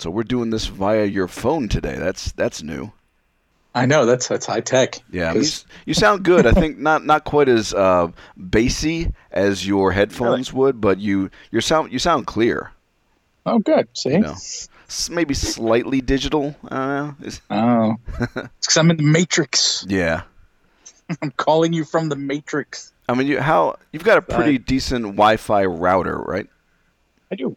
So we're doing this via your phone today. That's that's new. I know that's that's high tech. Yeah, I mean, you, sound good. I think not not quite as uh, bassy as your headphones really? would, but you you sound you sound clear. Oh, good. See, you know, maybe slightly digital. Uh, oh, it's because I'm in the Matrix. Yeah, I'm calling you from the Matrix. I mean, you how you've got a pretty decent Wi-Fi router, right? I do.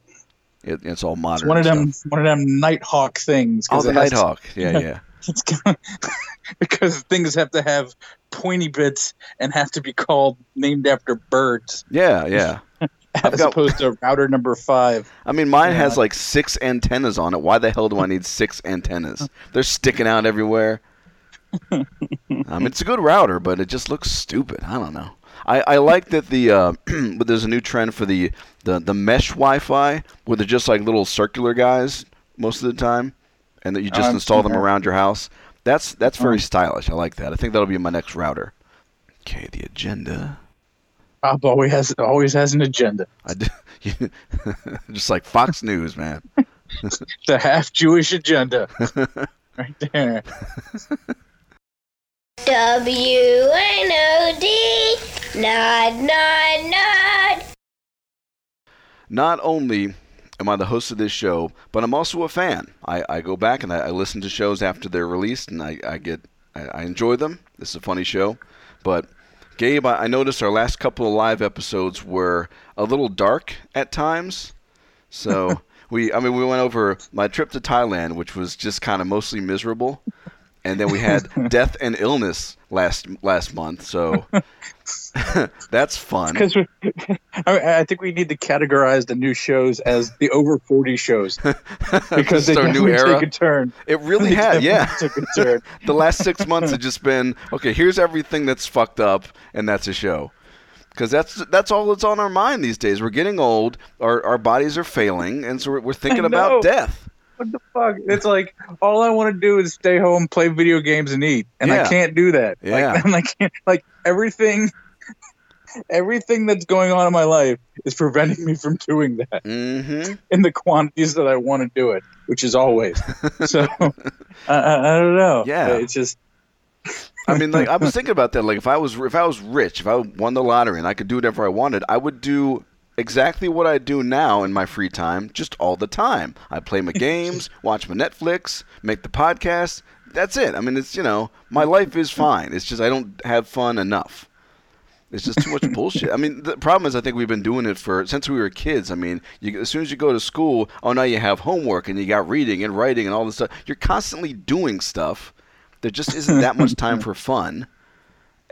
It, it's all modern. It's one of them, stuff. one of them Nighthawk things. Oh, the Nighthawk. To, yeah, yeah. It's because things have to have pointy bits and have to be called named after birds. Yeah, yeah. As got, opposed to router number five. I mean, mine yeah. has like six antennas on it. Why the hell do I need six antennas? They're sticking out everywhere. um, it's a good router, but it just looks stupid. I don't know. I, I like that the uh, there's a new trend for the, the, the mesh Wi-Fi where they're just like little circular guys most of the time, and that you just uh-huh. install them mm-hmm. around your house. That's that's very uh-huh. stylish. I like that. I think that'll be my next router. Okay, the agenda. Bob always has always has an agenda. I do, just like Fox News, man. the half Jewish agenda, right there. W N O D nod nod nod. Not only am I the host of this show, but I'm also a fan. I, I go back and I, I listen to shows after they're released, and I, I get I, I, enjoy them. This is a funny show, but Gabe, I, I noticed our last couple of live episodes were a little dark at times. So we, I mean, we went over my trip to Thailand, which was just kind of mostly miserable and then we had death and illness last last month. So that's fun. Because I, I, think we need to categorize the new shows as the over forty shows because they new era. take a turn. It really had, yeah. Took a turn. the last six months have just been okay. Here's everything that's fucked up, and that's a show. Because that's that's all that's on our mind these days. We're getting old. Our our bodies are failing, and so we're, we're thinking about death what the fuck? It's like all I want to do is stay home, play video games, and eat, and yeah. I can't do that. Yeah, like, like, like everything, everything that's going on in my life is preventing me from doing that mm-hmm. in the quantities that I want to do it, which is always. so I, I, I don't know. Yeah, it's just. I mean, like I was thinking about that. Like, if I was if I was rich, if I won the lottery and I could do whatever I wanted, I would do exactly what I do now in my free time, just all the time. I play my games, watch my Netflix, make the podcast. That's it. I mean, it's you know, my life is fine. It's just I don't have fun enough. It's just too much bullshit. I mean, the problem is I think we've been doing it for since we were kids. I mean, you, as soon as you go to school, oh now you have homework and you got reading and writing and all this stuff. You're constantly doing stuff. There just isn't that much time for fun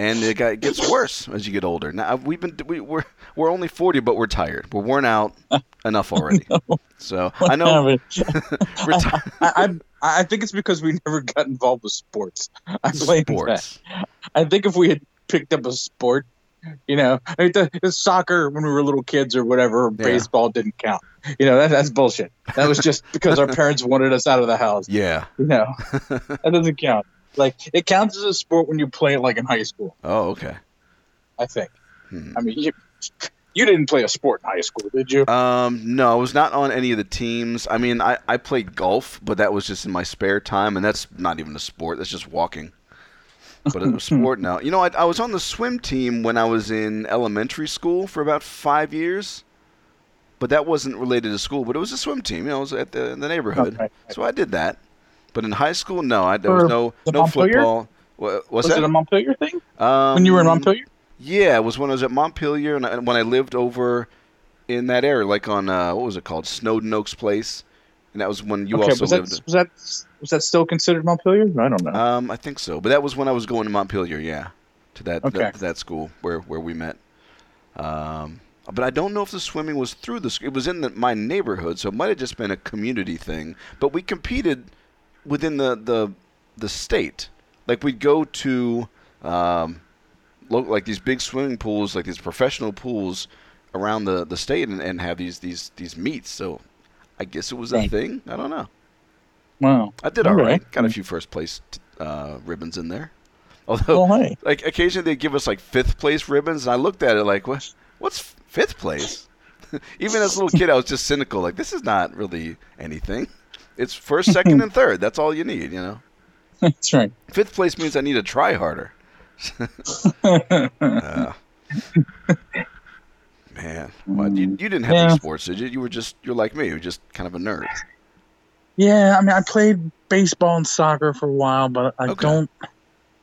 and it, got, it geti worse as you get older. Now uh, we've been we, are we're, we're only forty, but we're tired. We're worn out enough already. no. So I know. I, I, I, think it's because we never got involved with sports. I blame sports. that. I think if we had picked up a sport, you know, the, the soccer when we were little kids or whatever, yeah. baseball didn't count. You know, that, that's bullshit. That was just because our parents wanted us out of the house. Yeah. You know, that doesn't count. Like it counts as a sport when you play it like in high school. Oh, okay. I think. Hmm. I mean, you, you didn't play a sport in high school, did you? Um, no, I was not on any of the teams. I mean, I, I played golf, but that was just in my spare time, and that's not even a sport. That's just walking. But it was sport now. You know, I, I was on the swim team when I was in elementary school for about five years, but that wasn't related to school. But it was a swim team. You know, it was at the, in the neighborhood, okay. so I did that. But in high school, no, I, there was no no Montpelier? football. What, was that? it a Montpelier thing? Um, when you were in Montpelier? Yeah, it was when I was at Montpelier, and I, when I lived over in that area, like on uh, what was it called, Snowden Oaks Place, and that was when you okay, also was lived. That, was that was that still considered Montpelier? I don't know. Um, I think so, but that was when I was going to Montpelier. Yeah, to that okay. that, that school where where we met. Um, but I don't know if the swimming was through the. It was in the, my neighborhood, so it might have just been a community thing. But we competed within the the the state. Like we'd go to um, like these big swimming pools, like these professional pools around the, the state, and, and have these these these meets. So I guess it was a thing. I don't know. Wow, I did all right. right. Got a few first place uh, ribbons in there. Although, oh, hey. like occasionally they give us like fifth place ribbons, and I looked at it like, what? What's fifth place? Even as a little kid, I was just cynical. Like this is not really anything It's first, second, and third. That's all you need. You know. That's right. Fifth place means I need to try harder. uh, man, well, you, you didn't have Yeah. any sports, did you? You were just you're like me. You're just kind of a nerd. Yeah, I mean, I played baseball and soccer for a while, but I Okay. don't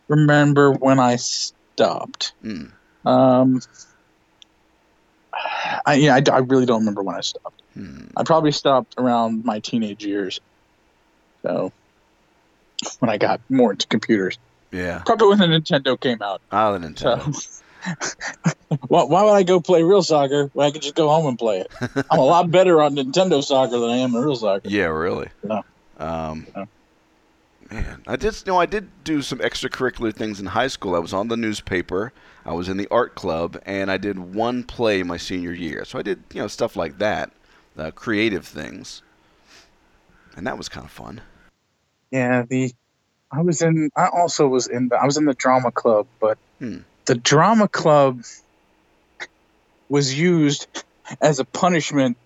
remember when I stopped. Mm. Um, I yeah, I, I really don't remember when I stopped. Hmm. I probably stopped around my teenage years. So when I got more into computers, Yeah. probably when the Nintendo came out. Ah, the Nintendo. So why, why would I go play real soccer when I could just go home and play it? I'm a lot better on Nintendo soccer than I am in real soccer. Yeah, really. Yeah. Um, Yeah. Man, I did. You know, I did do some extracurricular things in high school. I was on the newspaper. I was in the art club, and I did one play my senior year. So I did, you know, stuff like that, uh, creative things, and that was kind of fun. Yeah, the I was in. I also was in. The, I was in the drama club, but Hmm. the drama club was used as a punishment.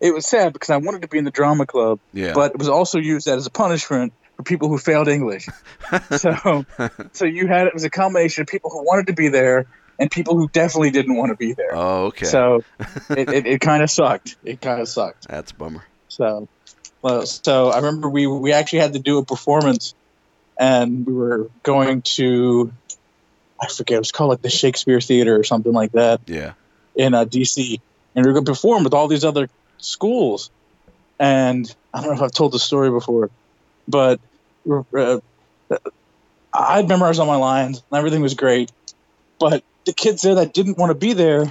It was sad because I wanted to be in the drama club, Yeah. but it was also used as a punishment for people who failed English. so, so you had it was a combination of people who wanted to be there and people who definitely didn't want to be there. oh, okay. So, it, it, it kind of sucked. It kind of sucked. That's a bummer. So, well, so I remember we we actually had to do a performance, and we were going to, I forget, it was called like the Shakespeare Theater or something like that Yeah. in uh, DC, and we were going to perform with all these other schools, and I don't know if I've told the story before, but uh, I'd memorized all my lines, and everything was great, but the kids there that didn't want to be there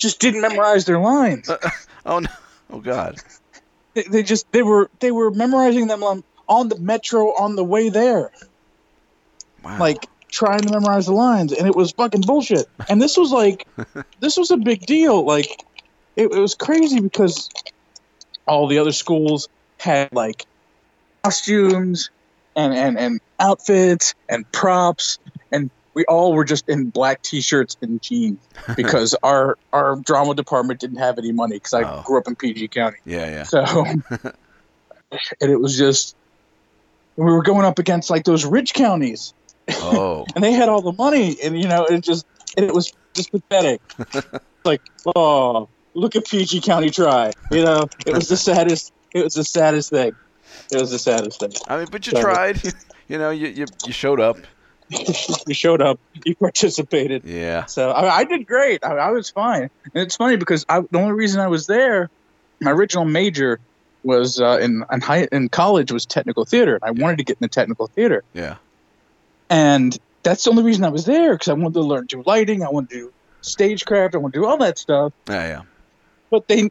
just didn't memorize their lines. Oh no. Oh God. They, they just they were they were memorizing them on, on the metro on the way there. Wow. like trying to memorize the lines and it was fucking bullshit. And this was like this was a big deal. Like it, it was crazy because all the other schools had like costumes and, and, and outfits and props we all were just in black t-shirts and jeans because our our drama department didn't have any money because i Oh. grew up in pg county Yeah. Yeah. so, and it was just, we were going up against like those rich counties, Oh. and they had all the money, and you know, it just, and it was just pathetic. like, oh, look at PG County try. You know, it was the saddest. It was the saddest thing. It was the saddest thing. I mean, but you So- tried. You know, you you, you showed up. you showed up. You participated. Yeah. So I, I did great. I, I was fine. And it's funny because I, the only reason I was there, my original major was uh, in in, high, in college was technical theater, and I wanted to get into technical theater, Yeah. and that's the only reason I was there because I wanted to learn to do lighting, I wanted to do stagecraft, I wanted to do all that stuff. Yeah. Yeah. But they,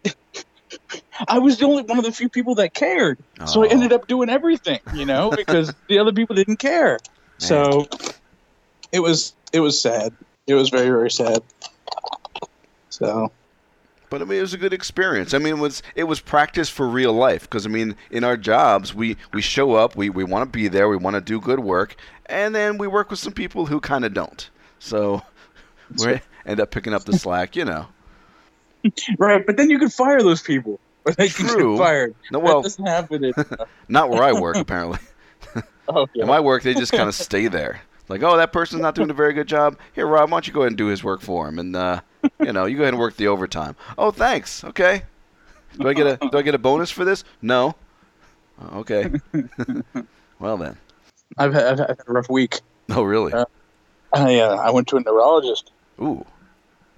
I was the only one of the few people that cared, so I Oh. ended up doing everything, you know, because the other people didn't care. So it was it was sad. It was very very sad. So But I mean, it was a good experience. I mean, it was it was practice for real life because I mean, in our jobs, we we show up, we we want to be there, we want to do good work, and then we work with some people who kind of don't. So we end up picking up the slack, you know. right, but then you could fire those people, or they can True. get fired. No, that well, doesn't happen. Not where I work apparently. Oh yeah. In my work, they just kind of stay there. Like, oh, that person's not doing a very good job. Here, Rob, why don't you go ahead and do his work for him? And uh, you know, you go ahead and work the overtime. Oh, thanks. Okay. Do I get a do I get a bonus for this? No. Oh, okay. well then. I've had, I've had a rough week. Oh, really? Uh, I uh, I went to a neurologist. Ooh.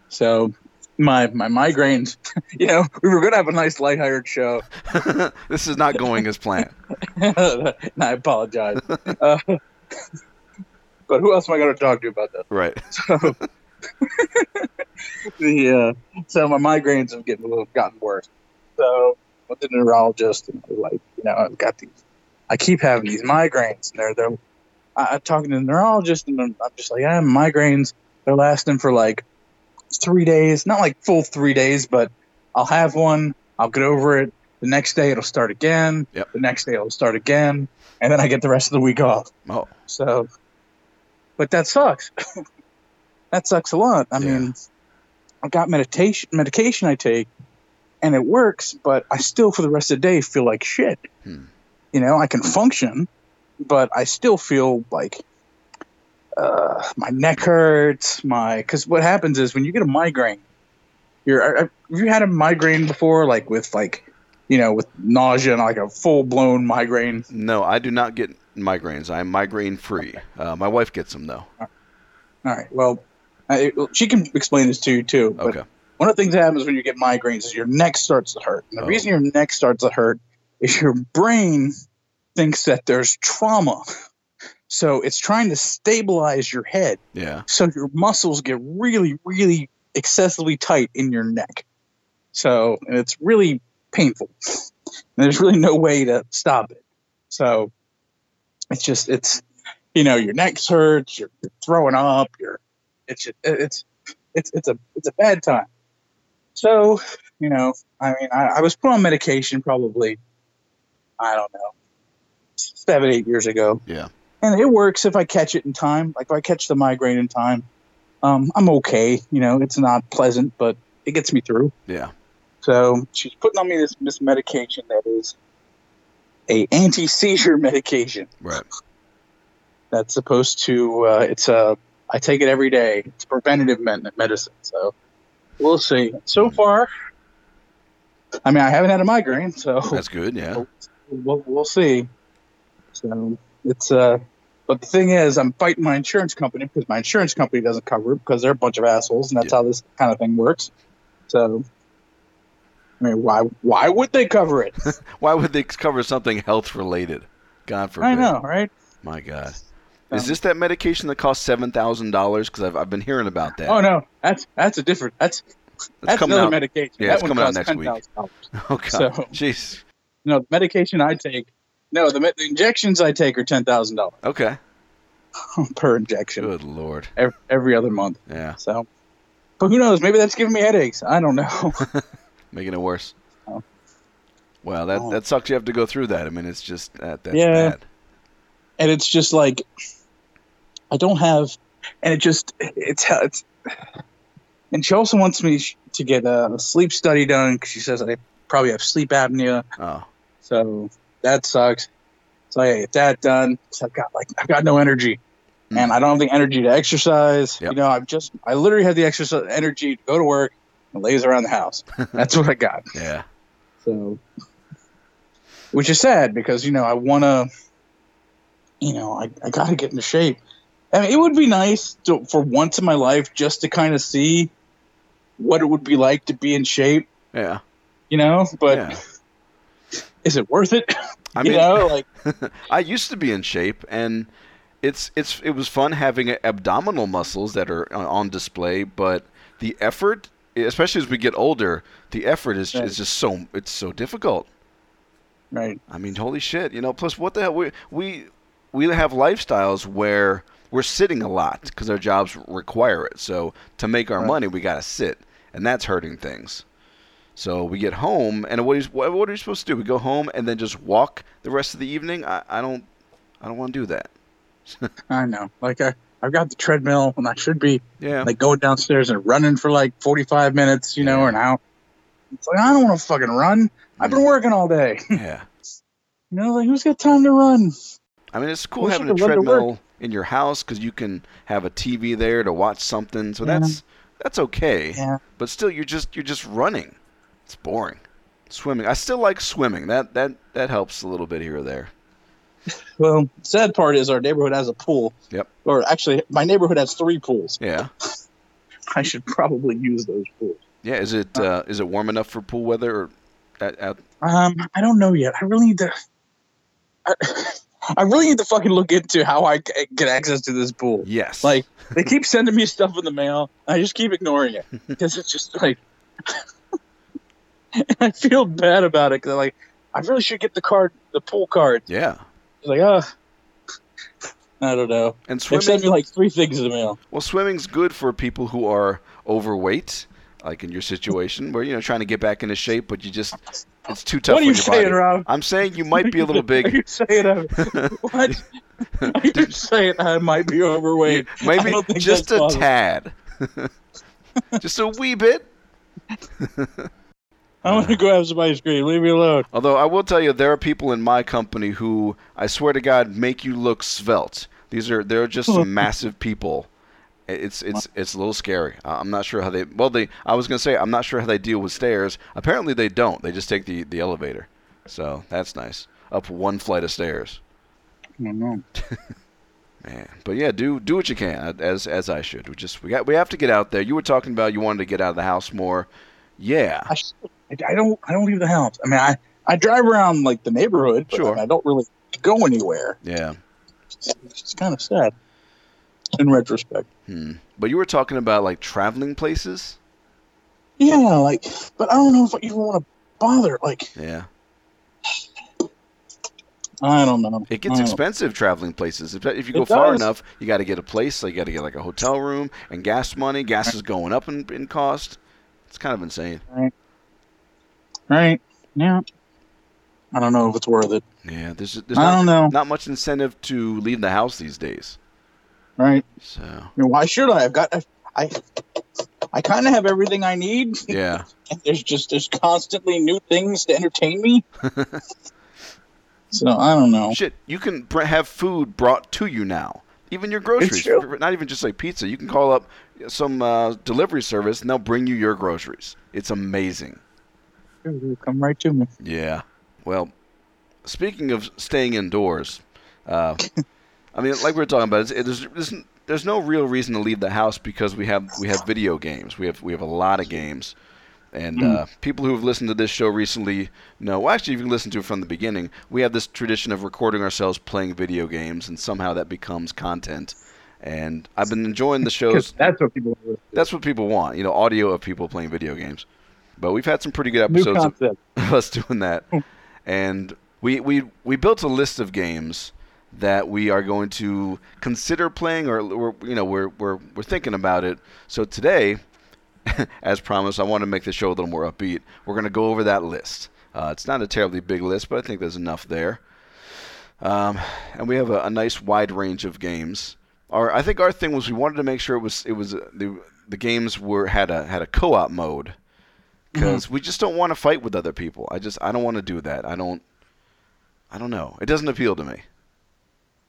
So my my migraines. you know, we were gonna have a nice lighthearted show. this is not going as planned. and I apologize. Uh, but who else am I going to talk to about this? Right. So, the uh, so my migraines have getting a little gotten worse. So I went to the neurologist and like, you know, I've got these. I keep having these migraines, and they're they're. I, I'm talking to the neurologist, and I'm, I'm just like, I have migraines. They're lasting for like three days, not like full three days, but I'll have one. I'll get over it. The next day it'll start again. Yep. The next day it'll start again, and then I get the rest of the week off. Oh. So, but that sucks. that sucks a lot. I Yeah. mean, I've got meditation medication I take, and it works, but I still for the rest of the day feel like shit. Hmm. You know, I can function, but I still feel like uh, my neck hurts. My because what happens is when you get a migraine, you're have you had a migraine before, like with like you know with nausea and like a full blown migraine? No, I do not get migraines. I'm migraine free. Uh, my wife gets them though. All right. Well, I, she can explain this to you too. Okay. one of the things that happens when you get migraines is your neck starts to hurt. And the Oh. reason your neck starts to hurt is your brain thinks that there's trauma. So it's trying to stabilize your head. Yeah. So your muscles get really, really excessively tight in your neck. So and it's really painful. And there's really no way to stop it. So it's just it's you know your neck hurts, you're, you're throwing up, you're it's just, it's it's it's a it's a bad time. So you know, I mean, I, I was put on medication probably I don't know seven eight years ago Yeah. And it works if I catch it in time. Like if I catch the migraine in time, um, I'm okay. You know, it's not pleasant, but it gets me through. Yeah. So she's putting on me this this medication that is a anti seizure medication Right. that's supposed to. Uh, it's a. I take it every day. It's preventative medicine. So we'll see. So far, I mean, I haven't had a migraine, so That's good. Yeah. we'll, we'll see. So it's uh, but the thing is, I'm fighting my insurance company because my insurance company doesn't cover it because they're a bunch of assholes, and that's Yeah. how this kind of thing works. So, I mean, why why would they cover it? Why would they cover something health related? God forbid. I know, right? My God. Is this that medication that costs seven thousand dollars? Because I've, I've been hearing about that. Oh no, that's that's a different that's that's coming another out. medication. Yeah, that it's one coming out next week. $10,000. Oh God. So- Jeez. No, the medication I take, no, the, the injections I take are ten thousand dollars Okay. per injection Good Lord. every, every other month. Yeah. So, but who knows? Maybe that's giving me headaches. I don't know. Making it worse. Oh. Well, that Oh. that sucks. You have to go through that. I mean, it's just that that's Yeah. bad. and it's just like I don't have, and it just it's it's. And she also wants me to get a, a sleep study done because she says I probably have sleep apnea, Oh. so that sucks. So I get that done. So I've got like I've got no energy, Mm. and I don't have the energy to exercise. Yep. You know, I've just I literally have the exercise energy to go to work and laze around the house. That's what I got. Yeah. So, which is sad because you know I want to, you know, I, I got to get into shape. I mean, it would be nice to, for once in my life just to kind of see what it would be like to be in shape, Yeah. you know. But yeah. Is it worth it? I mean, know, like I used to be in shape, and it's it's it was fun having abdominal muscles that are on- on display, but the effort, especially as we get older, the effort is Right. is just so it's so difficult. right, I mean, holy shit, you know. Plus, what the hell? We we we have lifestyles where we're sitting a lot because our jobs require it. So to make our Right. money, we gotta sit, and that's hurting things. So we get home, and what is what, what are you supposed to do? We go home and then just walk the rest of the evening. I, I don't I don't want to do that. I know. Like I, I've got the treadmill, and I should be Yeah. like going downstairs and running for like forty five minutes, you know, Yeah. or an hour. It's like I don't want to fucking run. I've been working all day. yeah. You know, like who's got time to run? I mean, it's cool I having a could run to work. treadmill in your house because you can have a TV there to watch something. So Yeah. that's that's okay. Yeah. But still, you're just you're just running. It's boring. Swimming. I still like swimming. That that that helps a little bit here or there. Well, sad part is our neighborhood has a pool. Yep. Or actually, my neighborhood has three pools. Yeah. I should probably use those pools. Yeah. Is it uh, is it warm enough for pool weather? Or at, at, Um, I don't know yet. I really need to. I, I really need to fucking look into how I get access to this pool. yes. Like they keep sending me stuff in the mail. I just keep ignoring it because it's just like I feel bad about it because like I really should get the card, the pool card. Yeah. It's like, oh, I don't know. And They sent swimming. me like three things in the mail. Well, swimming's good for people who are overweight, like in your situation, where you know trying to get back into shape, but you just it's too tough what are you saying, body. Rob? I'm saying you might be a little big. Are you saying I'm, what? Are you saying I might be overweight? I Maybe just a possible. tad. just a wee bit. I want to go have some ice cream. Leave me alone. Although I will tell you, there are people in my company who I swear to God make you look svelte. These are they're just some massive people. It's it's it's a little scary. I'm not sure how they. Well, they. I was gonna say I'm not sure how they deal with stairs. Apparently they don't. They just take the the elevator. So that's nice. Up one flight of stairs. I don't know. Man, but yeah, do do what you can as as I should. We just we got we have to get out there. You were talking about you wanted to get out of the house more. Yeah. I, I don't I don't leave the house. I mean, I I drive around like the neighborhood, but Sure. I, I don't really go anywhere. Yeah. It's kind of sad in retrospect. Hmm. But you were talking about like traveling places. Yeah, like, but I don't know if I even want to bother. Like, Yeah. I don't know. It gets I expensive traveling places. If if you go It far enough, you got to get a place. So you got to get like a hotel room and gas money. Gas is going up in, in cost. It's kind of insane. Right? Yeah. I don't know if it's worth it. Yeah, there's there's I not, don't know. not much incentive to leave the house these days. Right? So I mean, why should I? I've got. I. I kind of have everything I need. yeah, there's just there's constantly new things to entertain me. so I don't know. shit, you can have food brought to you now. Even your groceries, not even just like pizza. You can call up some uh, delivery service and they'll bring you your groceries. It's amazing. It'll Come right to me. Yeah. Well, speaking of staying indoors, uh, I mean, like we were talking about, it's, it, there's, there's there's no real reason to leave the house because we have we have video games. We have we have a lot of games, and uh, people who have listened to this show recently know. Well, actually, if you listen to it from the beginning, we have this tradition of recording ourselves playing video games, and somehow that becomes content. And I've been enjoying the shows. That's what people. That's what people want, you know, audio of people playing video games. But we've had some pretty good episodes of, of us doing that. and we, we we built a list of games that we are going to consider playing or we're, you know we're, we're we're thinking about it. So today, as promised, I want to make the show a little more upbeat. We're going to go over that list. Uh, it's not a terribly big list, but I think there's enough there. Um, and we have a, a nice wide range of games. Our I think our thing was we wanted to make sure it was it was uh, the the games were had a had a co-op mode because we just don't want to fight with other people. I just I don't want to do that. I don't I don't know. It doesn't appeal to me.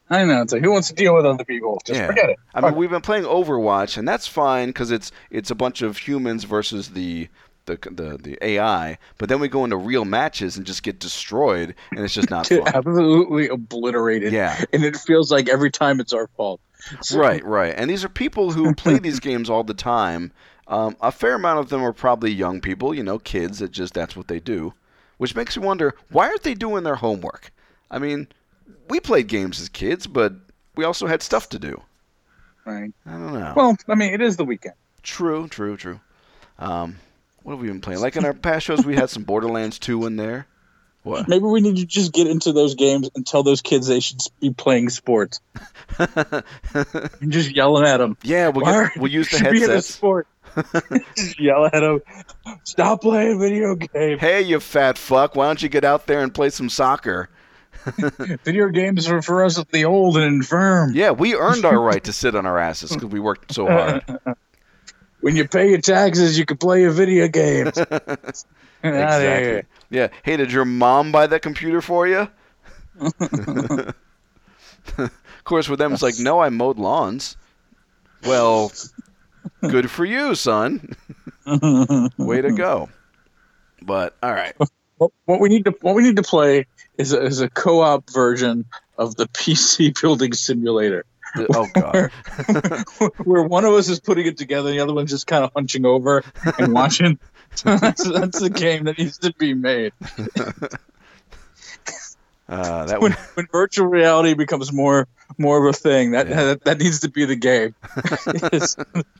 I know. It's like who wants to deal with other people? Just Yeah. forget it. I mean, we've been playing Overwatch, and that's fine because it's it's a bunch of humans versus the the the the AI. But then we go into real matches and just get destroyed, and it's just not fun. absolutely obliterated. Yeah. And it feels like every time it's our fault. Right, right. And these are people who play these games all the time. Um, a fair amount of them are probably young people, you know, kids that just that's what they do. Which makes me wonder why aren't they doing their homework? I mean, we played games as kids, but we also had stuff to do. Right. I don't know. Well, I mean, it is the weekend. True, true, true. Um, what have we been playing? Like in our past shows, we had some Borderlands 2 in there. What? Maybe we need to just get into those games and tell those kids they should be playing sports. And just yelling at them. yeah, we'll, get, we'll use the should be in a sport. yell at them. Stop playing video games. Hey, you fat fuck! Why don't you get out there and play some soccer? Video games are for us the old and infirm. Yeah, we earned our right to sit on our asses because we worked so hard. When you pay your taxes, you can play your video games. Exactly. Yeah. Hey, did your mom buy that computer for you? of course, with them, it's like, no, I mowed lawns. Well, good for you, son. Way to go. But all right. What, we need to what we need to play is a, is a co-op version of the PC building simulator, Oh god. where one of us is putting it together, and the other one's just kind of hunching over and watching. that's, that's the game that needs to be made. Uh, that When, would. when virtual reality becomes more more of a thing, that Yeah. that, that needs to be the game.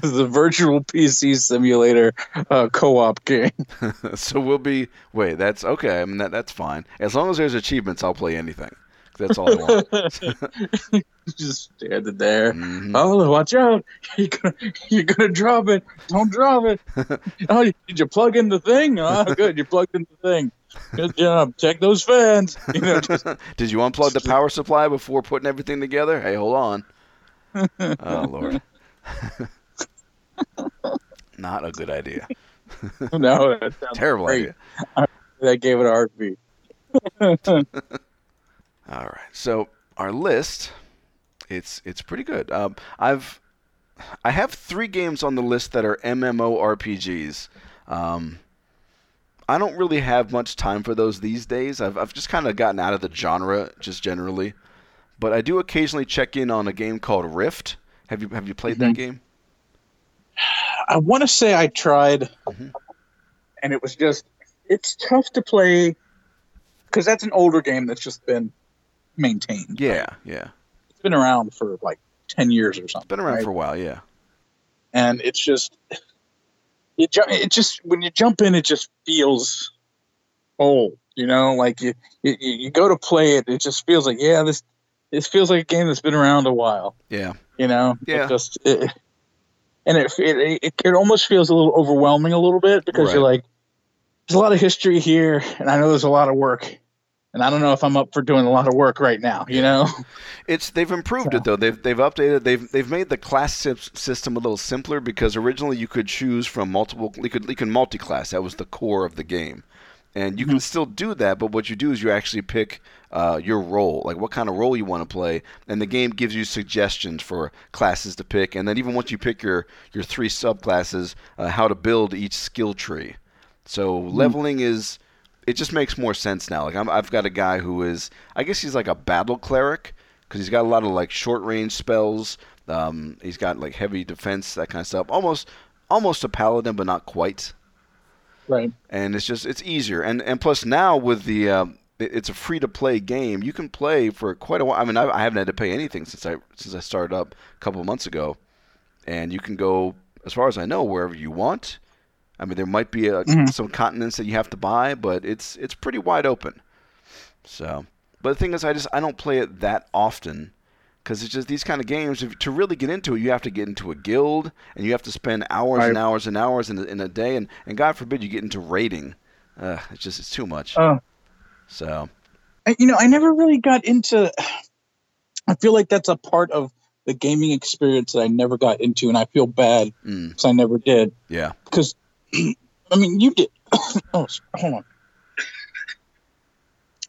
The virtual PC simulator uh, co-op game. so we'll be. Wait, that's okay. I mean, that that's fine. As long as there's achievements, I'll play anything. That's all I want. just standing there. Mhm. Oh, watch out! You're gonna, you're gonna drop it. Don't drop it. oh, did you plug in the thing? Oh, good. You plugged in the thing. Good job. Check those fans. You know, just, Did you unplug the power supply before putting everything together? Hey, hold on. Oh lord. Not a good idea. no, that Terrible great. idea. That gave it a heartbeat. All right. So our list, it's it's pretty good. Um, I've I have three games on the list that are MMORPGs. Um, I don't really have much time for those these days. I've I've just kind of gotten out of the genre just generally, but I do occasionally check in on a game called Rift. Have you have you played that Mhm. game? I want to say I tried, Mhm. and it was just it's tough to play because that's an older game that's just been maintained. Yeah, yeah. It's been around for like ten years or something. It's Been around right? for a while. Yeah. and it's just you ju- it just when you jump in, it just feels old. You know, like you you, you go to play it, it just feels like yeah, this this feels like a game that's been around a while. Yeah. You know, Yeah. It just it, and it, it it it almost feels a little overwhelming a little bit because you're like, there's a lot of history here, and I know there's a lot of work. And I don't know if I'm up for doing a lot of work right now, you know. It's they've improved So- it though. They've they've updated. They've they've made the class system a little simpler because originally you could choose from multiple. You could you can multi-class. That was the core of the game, and you can still do that. But what you do is you actually pick uh, your role, like what kind of role you want to play, and the game gives you suggestions for classes to pick. And then even once you pick your your three subclasses, uh, how to build each skill tree. So leveling is it just makes more sense now. Like I'm, I've got a guy who is, I guess he's like a battle cleric because he's got a lot of like short range spells. Um, he's got like heavy defense, that kind of stuff. Almost, almost a paladin, but not quite. Right. And it's just it's easier. And and plus now with the um, it- it's a free to play game. You can play for quite a while. I mean, I, I haven't had to pay anything since I since I started up a couple of months ago, and you can go as far as I know wherever you want. I mean, there might be a, Mhm. some continents that you have to buy, but it's it's pretty wide open. So, but the thing is, I just I don't play it that often because it's just these kind of games. If, to really get into it, you have to get into a guild, and you have to spend hours and hours and hours in a, in a day, and, and God forbid you get into raiding. Uh, it's just it's too much. Oh. So I, you know, I never really got into. I feel like that's a part of the gaming experience that I never got into, and I feel bad mm, because I never did. yeah, Because, I mean, you did. oh, hold on. I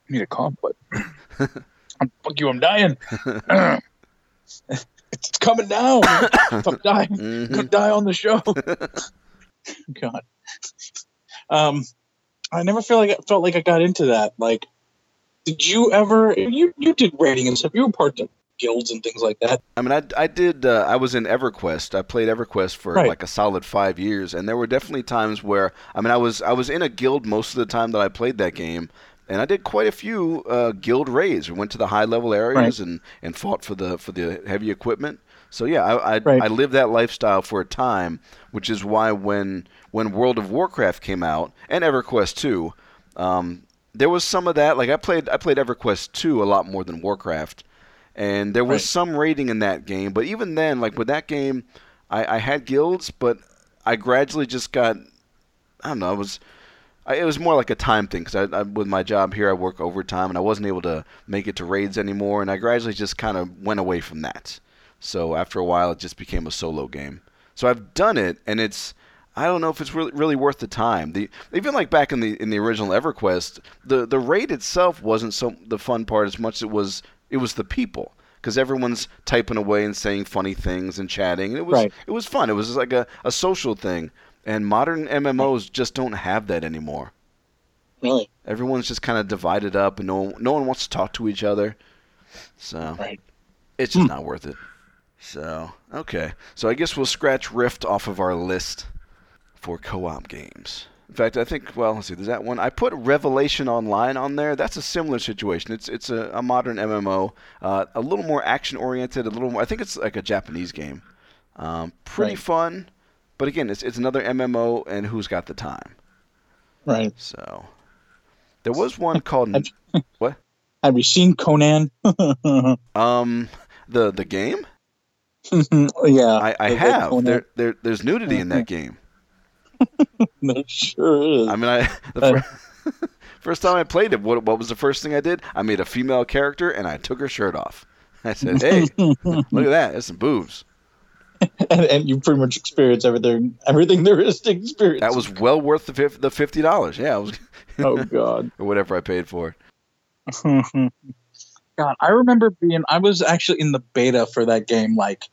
need a cough, but I'm fuck you. I'm dying. it's coming down. I'm dying, Mhm. gonna die on the show. God. Um, I never feel like I felt like I got into that. Like, did you ever? You you did raiding and stuff. You were part of guilds and things like that. I mean, I, I did. Uh, I was in EverQuest. I played EverQuest for Right. like a solid five years, and there were definitely times where I mean, I was I was in a guild most of the time that I played that game, and I did quite a few uh, guild raids. We went to the high level areas and, and fought for the for the heavy equipment. So yeah, I I, Right. I lived that lifestyle for a time, which is why when when World of Warcraft came out and EverQuest two, um, there was some of that. Like I played I played EverQuest two a lot more than Warcraft and there was Right. some raiding in that game. But even then, like with that game, I, I had guilds, but I gradually just got I don't know. It was I, it was more like a time thing because I, I, with my job here, I work overtime, and I wasn't able to make it to raids anymore, and I gradually just kind of went away from that. So after a while, it just became a solo game. So I've done it, and it's I don't know if it's really really worth the time. The even like back in the in the original EverQuest, the the raid itself wasn't so the fun part as much as it was it was the people because everyone's typing away and saying funny things and chatting. And it was Right. it was fun. It was like a, a social thing. And modern MMOs just don't have that anymore. Really? Everyone's just kind of divided up, and no one, no one wants to talk to each other. So Right. it's just not worth it. So okay, so I guess we'll scratch Rift off of our list for co-op games. In fact, I think well, let's see, there's that one. I put Revelation Online on there. That's a similar situation. It's it's a, a modern MMO, uh, a little more action oriented, a little more. I think it's like a Japanese game. Um, pretty Right. fun, but again, it's it's another MMO, and who's got the time? Right. So there was one called Have- what? Have you seen Conan? Um, the the game. yeah. I, I have. There, there there's nudity in that game. There sure is. I mean, I the Uh, fir- first time I played it, what what was the first thing I did? I made a female character and I took her shirt off. I said, "Hey, look at that! There's some boobs." and, and you pretty much experience everything everything there is to experience. That was well worth the the fifty dollars. Yeah, was. oh God. or whatever I paid for it. God, I remember being. I was actually in the beta for that game like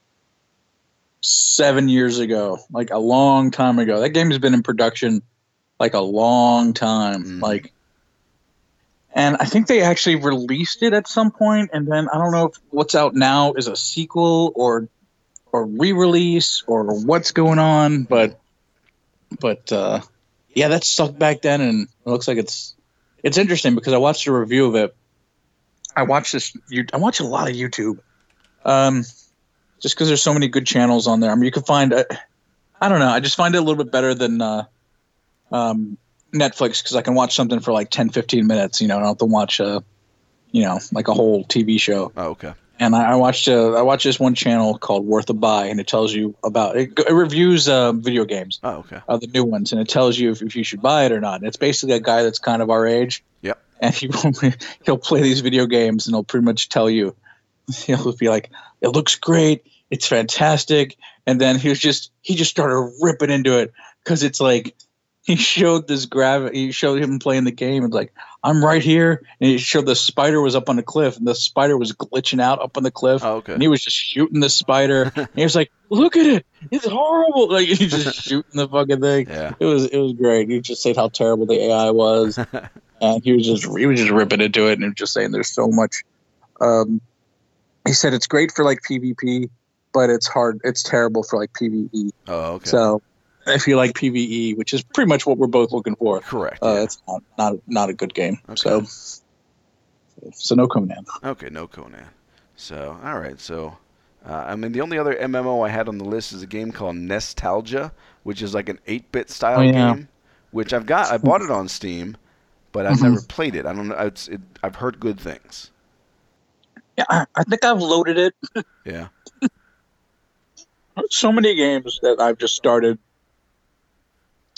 seven years ago, like a long time ago. That game has been in production like a long time, Mhm. like. And I think they actually released it at some point, and then I don't know if what's out now is a sequel or or re-release or what's going on, but but uh, yeah, that sucked back then, and it looks like it's it's interesting because I watched a review of it. I watched this. you- I watch a lot of YouTube, um, just because there's so many good channels on there. I mean, you can find. uh, I don't know. I just find it a little bit better than uh, um, Netflix because I can watch something for like 10, 15 minutes. You know, I don't have to watch a, you know, like a whole TV show. Oh, okay. And I, I watched. Uh, I watched this one channel called Worth a Buy, and it tells you about it. It reviews uh, video games Oh, okay. uh, the new ones, and it tells you if, if you should buy it or not. And it's basically a guy that's kind of our age. Yep. And he he'll play these video games, and he'll pretty much tell you, he'll be like, "It looks great, it's fantastic," and then he was just he just started ripping into it because it's like he showed this grav he showed him playing the game and like I'm right here, and he showed the spider was up on the cliff, and the spider was glitching out up on the cliff. Oh, okay. And he was just shooting the spider. and he was like, "Look at it! It's horrible!" Like he's just shooting the fucking thing. Yeah. It was it was great. He just said how terrible the AI was, and he was just he was just ripping into it and just saying there's so much. Um, he said it's great for like PvP, but it's hard. It's terrible for like PVE. Oh, okay. So if you like PVE, which is pretty much what we're both looking for, Correct. uh, yeah. it's not, not not a good game. Okay. So so no Conan. Okay, no Conan. So, all right. So, uh, I mean, the only other MMO I had on the list is a game called Nostalgia, which is like an 8-bit style Oh, yeah. game, which I've got. I bought it on Steam, but I've Mhm. never played it. I don't know. It's, it, I've heard good things. Yeah, I, I think I've loaded it. Yeah. so many games that I've just started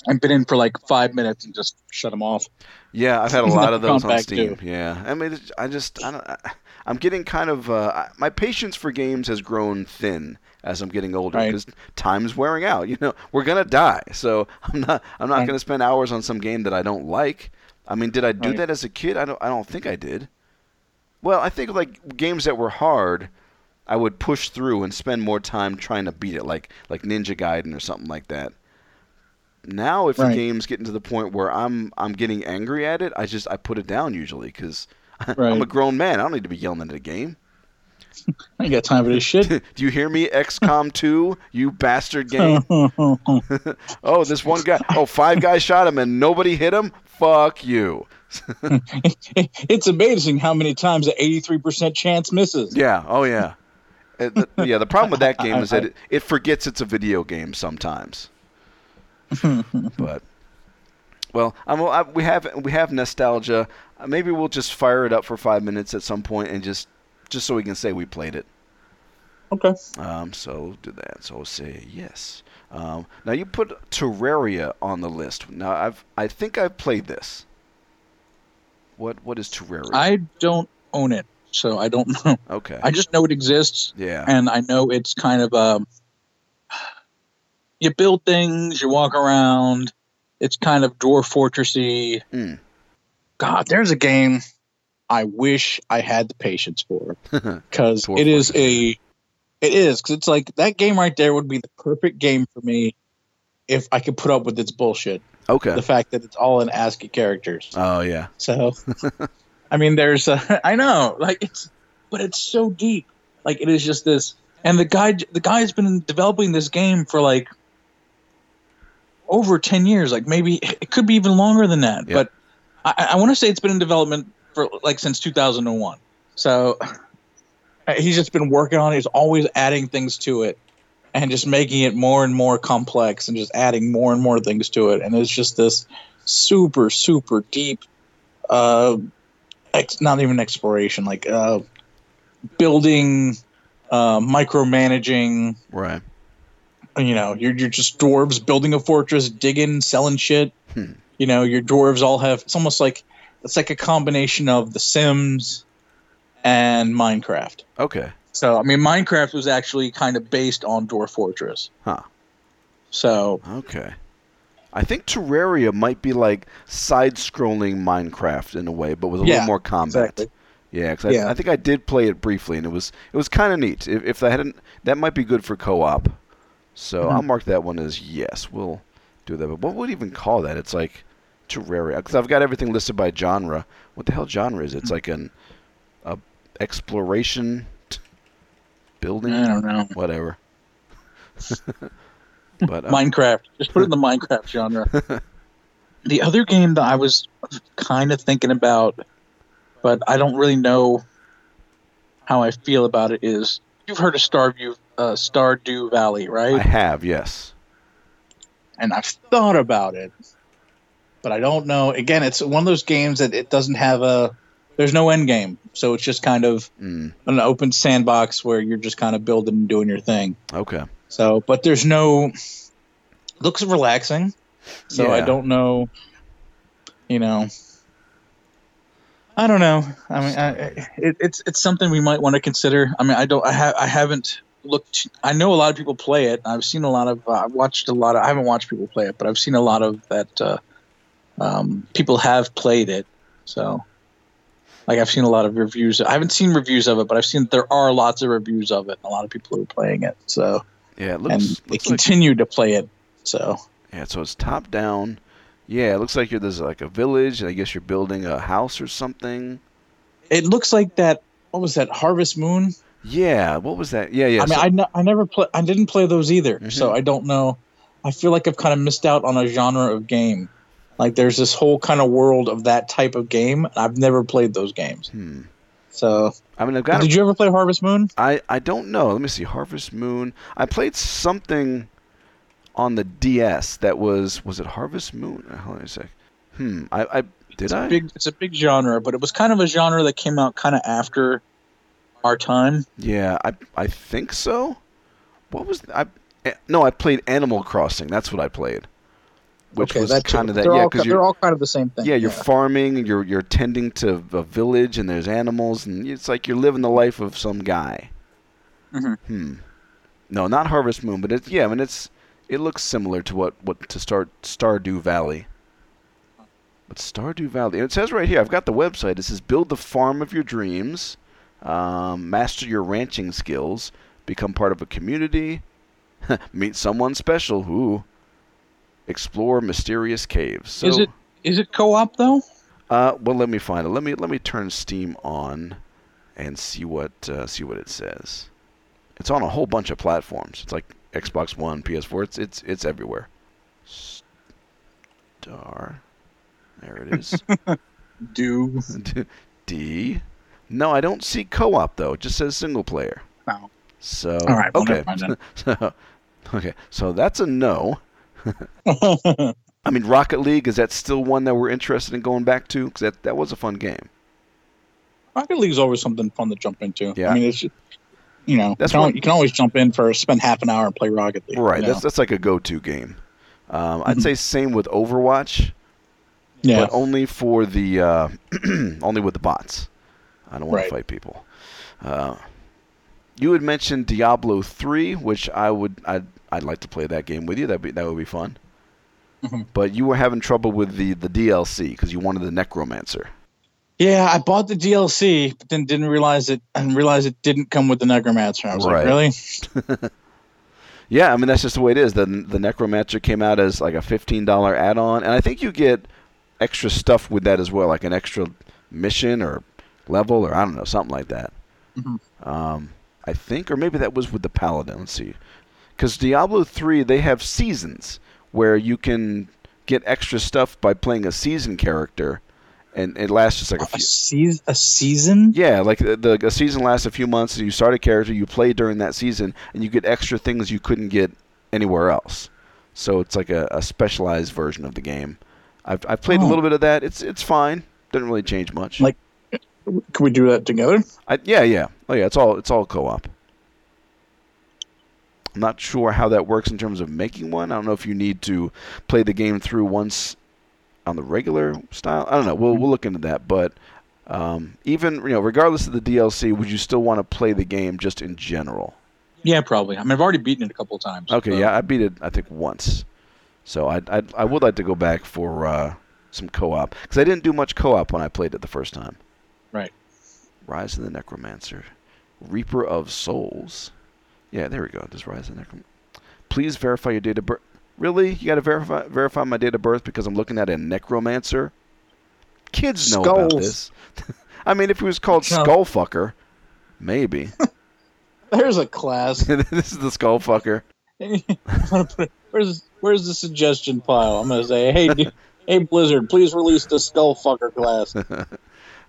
and been in for like five minutes and just shut them off. Yeah, I've had a lot of those on Steam. to. Yeah, I mean, I just, I don't, I, I'm getting kind of, uh, my patience for games has grown thin as I'm getting older Right. because time's wearing out. You know, we're gonna die, so I'm not, I'm not Right. gonna spend hours on some game that I don't like. I mean, did I do Right. that as a kid? I don't, I don't think I did. Well, I think like games that were hard, I would push through and spend more time trying to beat it, like like Ninja Gaiden or something like that. Now, if the game's getting to the point where I'm I'm getting angry at it, I just I put it down usually because I'm a grown man. I don't need to be yelling at a game. I ain't got time for this shit. Do you hear me, XCOM 2? You bastard game. oh, this one guy. Oh, five guys shot him and nobody hit him. Fuck you. it's amazing how many times the 83% chance misses. Yeah. Oh yeah. The, yeah. The problem with that game is that it, it forgets it's a video game sometimes. but well, I'm, I, we have we have nostalgia. Maybe we'll just fire it up for five minutes at some point and just just so we can say we played it. Okay. Um, so do that. So say yes. Um, now you put Terraria on the list. Now I've I think I've played this. What what is Terraria? I don't own it, so I don't know. okay. I just know it exists, yeah. and I know it's kind of um, you build things, you walk around. It's kind of dwarf fortressy. Mm. God, there's a game I wish I had the patience for because it is a, it is because it's like that game right there would be the perfect game for me if I could put up with its bullshit. Okay. The fact that it's all in ASCII characters. Oh yeah. So, I mean, there's, a, I know, like it's, but it's so deep. Like it is just this, and the guy, the guy's been developing this game for like over ten years. Like maybe it could be even longer than that. Yeah. But I, I want to say it's been in development for like since 2001. So he's just been working on it. He's always adding things to it. And just making it more and more complex, and just adding more and more things to it, and it's just this super super deep uh ex- not even exploration like uh building uh micromanaging Right. you know you're, you're just dwarves building a fortress digging selling shit Hmm. you know your dwarves all have it's almost like it's like a combination of the sims and minecraft Okay. So I mean, Minecraft was actually kind of based on Dwarf Fortress. Huh. So Okay. I think Terraria might be like side-scrolling Minecraft in a way, but with a Yeah, little more combat. exactly. Yeah, 'cause I, Yeah. I think I did play it briefly, and it was it was kind of neat. If, if I hadn't, that might be good for co-op. So Mhm. I'll mark that one as yes. We'll do that. But what would even call that? It's like Terraria, because I've got everything listed by genre. What the hell genre is it? Mm-hmm. It's like an a exploration building, I don't know. whatever. but uh, Minecraft. Just put it in the Minecraft genre. the other game that I was kind of thinking about, but I don't really know how I feel about it is you've heard of Starview, uh, Stardew Valley, right? I have yes. and I've thought about it, but I don't know. Again, it's one of those games that it doesn't have a. There's no end game, so it's just kind of Mm, an open sandbox where you're just kind of building and doing your thing. okay. So, but there's no. Looks relaxing, so I don't know. You know. I don't know. I mean, I, it, it's it's something we might want to consider. I mean, I don't. I have. I haven't looked. I know a lot of people play it. I've seen a lot of. Uh, I've watched a lot of. I haven't watched people play it, but I've seen a lot of that. Uh, um, people have played it. So, like, I've seen a lot of reviews. I haven't seen reviews of it, but I've seen there are lots of reviews of it. And a lot of people who are playing it. So, Yeah, it and looks, they looks like continue to play it. So, Yeah, so it's top down. Yeah, it looks like you're there's like a village, and I guess you're building a house or something. it looks like that. What was that? Harvest Moon. Yeah, what was that? Yeah, yeah. I mean, so- I, ne- I never play. I didn't play those either, Mhm. so I don't know. I feel like I've kind of missed out on a genre of game. Like there's this whole kind of world of that type of game. and I've never played those games. hmm. So, I mean, I've got. did you ever play Harvest Moon? I I don't know. Let me see. Harvest Moon. I played something on the DS that was was it Harvest Moon? Uh, Hold on a sec. Hmm. I I did I? it's I? A big, it's a big genre, but it was kind of a genre that came out kind of after our time. Yeah, I I think so. What was I? eh, No, I played Animal Crossing. That's what I played. Which was that's kind of that. They're, Yeah, because they're you're all kind of the same thing. yeah you're farming you're you're tending to a village and there's animals and it's like you're living the life of some guy. Mhm. Hmm. No, not Harvest Moon, but it's yeah. I mean it's it looks similar to what what to start Stardew Valley. But Stardew Valley, and it says right here. I've got the website. It says build the farm of your dreams, um, master your ranching skills, become part of a community, meet someone special. Ooh. Explore mysterious caves. So, is it is it co-op though? uh, well, let me find it. Let me let me turn Steam on and see what uh, see what it says. It's on a whole bunch of platforms. It's like Xbox One, PS4. It's it's it's everywhere. Star. There it is. Do D. No, I don't see co-op though. It just says single player. No. So All right, well, okay. never mind so, okay. So that's a no. I mean, Rocket League is that still one that we're interested in going back to? Because that that was a fun game. Rocket League's always something fun to jump into. Yeah. I mean, it's you know, That's you, can, one- you can always jump in for spend half an hour and play Rocket League. Right. you That's know? that's like a go-to game. Um, I'd Mhm. say same with Overwatch, yeah. but only for the uh, only with the bots. I don't want Right. to fight people. Uh, you had mentioned Diablo three, which I would I'd I'd like to play that game with you. That be that would be fun. Mhm. But you were having trouble with the the DLC because you wanted the Necromancer. Yeah, I bought the DLC, but then didn't realize it and realized it didn't come with the Necromancer. I was Right. like, really? Yeah, I mean that's just the way it is. The the Necromancer came out as like a fifteen dollar add on, and I think you get extra stuff with that as well, like an extra mission or level or I don't know something like that. Mhm. Um, I think, or maybe that was with the Paladin. Let's see, because Diablo three they have seasons where you can get extra stuff by playing a season character, and it lasts just like a A, few. season? A season? Yeah, like the, the a season lasts a few months. So you start a character, you play during that season, and you get extra things you couldn't get anywhere else. So it's like a, a specialized version of the game. I've I've played a Oh. little bit of that. It's it's fine. Doesn't really change much. Like- Can we do that together? I, yeah, yeah, oh yeah. It's all it's all co-op. I'm not sure how that works in terms of making one. I don't know if you need to play the game through once on the regular style. I don't know. We'll we'll look into that. But Um, even you know, regardless of the DLC, would you still want to play the game just in general? Yeah, probably. I mean, I've already beaten it a couple of times. Okay, so- yeah, I beat it. I think once. So I I, I would like to go back for uh, some co-op because I didn't do much co-op when I played it the first time. Right. Rise of the Necromancer, Reaper of Souls. Yeah, there we go. Just Rise of the Necromancer. Please verify your date of birth. Really? You got to verify verify my date of birth because I'm looking at a necromancer. Kids know about Skulls. this. I mean, if it was called No. Skullfucker, maybe. There's a class. this is the Skullfucker. Put where's where's the suggestion pile? I'm gonna say, hey, d- hey Blizzard, please release the Skullfucker class.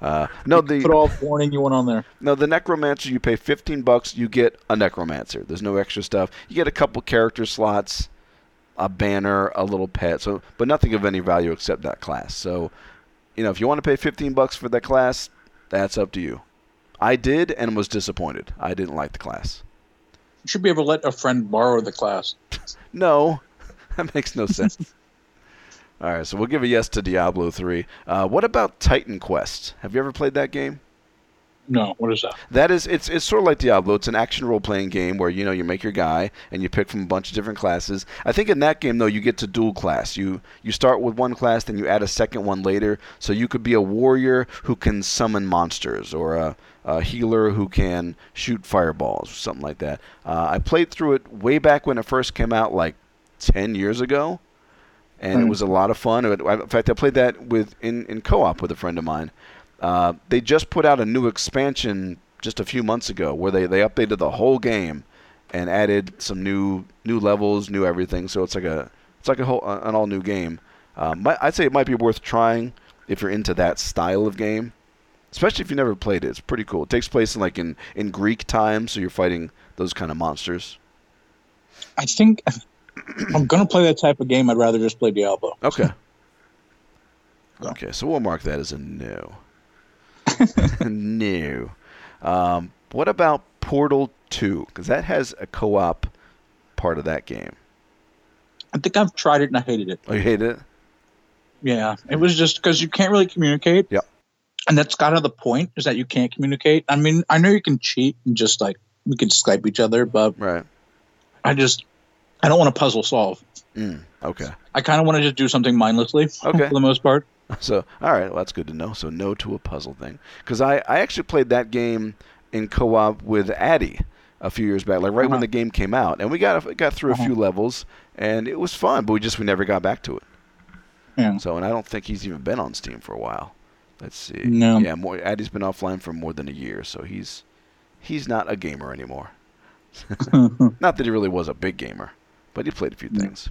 Uh, no, the Put all warning you want on there. No, the necromancer you pay 15 bucks, you get a necromancer. There's no extra stuff. You get a couple character slots, a banner, a little pet, so but nothing of any value except that class. So, you know, if you want to pay 15 bucks for that class, that's up to you. I did and was disappointed. I didn't like the class. You should be able to let a friend borrow the class. No, that makes no sense. All right, so we'll give a yes to Diablo 3. Uh, what about Titan Quest? Have you ever played that game? No, what is that? That is, it's it's sort of like Diablo. It's an action role playing game where you know you make your guy and you pick from a bunch of different classes. I think in that game though you get to dual class. You you start with one class, then you add a second one later. So you could be a warrior who can summon monsters, or a, a healer who can shoot fireballs, or something like that. Uh, I played through it way back when it first came out, like ten years ago, and it Hmm. was a lot of fun. In fact, I played that with in, in co-op with a friend of mine. Uh, they just put out a new expansion just a few months ago where they, they updated the whole game and added some new new levels, new everything. So it's like a it's like a whole an all new game. Um, mi- I'd say it might be worth trying if you're into that style of game, especially if you never played it. It's pretty cool. It takes place in like in, in Greek times, so you're fighting those kind of monsters. I think if I'm gonna play that type of game. I'd rather just play Diablo. Okay. So. Okay, so we'll mark that as a no. no. Um, what about Portal 2? Because that has a co op part of that game. I think I've tried it and I hated it. Oh, you hate it? Yeah, it was just because you can't really communicate. Yep. And that's kind of the point is that you can't communicate. I mean, I know you can cheat and just like we can Skype each other, but Right. I just I don't want to puzzle solve. Mm, okay. I kind of want to just do something mindlessly Okay. for the most part. So, all right, well, that's good to know. So, no to a puzzle thing. Because I, I actually played that game in co op with Addy a few years back, like right when Uh-huh. the game came out. And we got got through Uh-huh. a few levels, and it was fun, but we just we never got back to it. Yeah. So, and I don't think he's even been on Steam for a while. Let's see. No. Yeah, more, Addy's been offline for more than a year, so he's he's not a gamer anymore. not that he really was a big gamer, but he played a few things.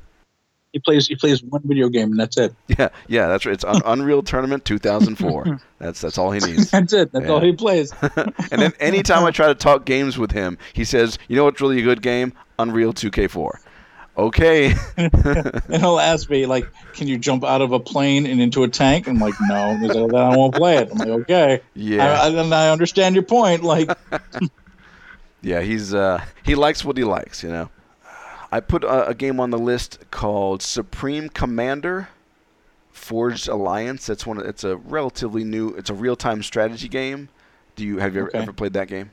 He plays he plays one video game and that's it. Yeah, yeah, that's right. It's Un- Unreal Tournament 2004. That's that's all he needs. That's it. That's all he plays. and then anytime I try to talk games with him, he says, "You know what's really a good game? Unreal 2K4." Okay. and he'll ask me like, "Can you jump out of a plane and into a tank?" I'm like, "No." He's like, "Then I won't play it." I'm like, "Okay." yeah. I, I, and I understand your point. Like, Yeah, he's uh, he likes what he likes, you know. I put a, a game on the list called Supreme Commander Forged Alliance. It's one. Of, it's a relatively new. It's a real-time strategy game. Do you have you ever, ever played that game?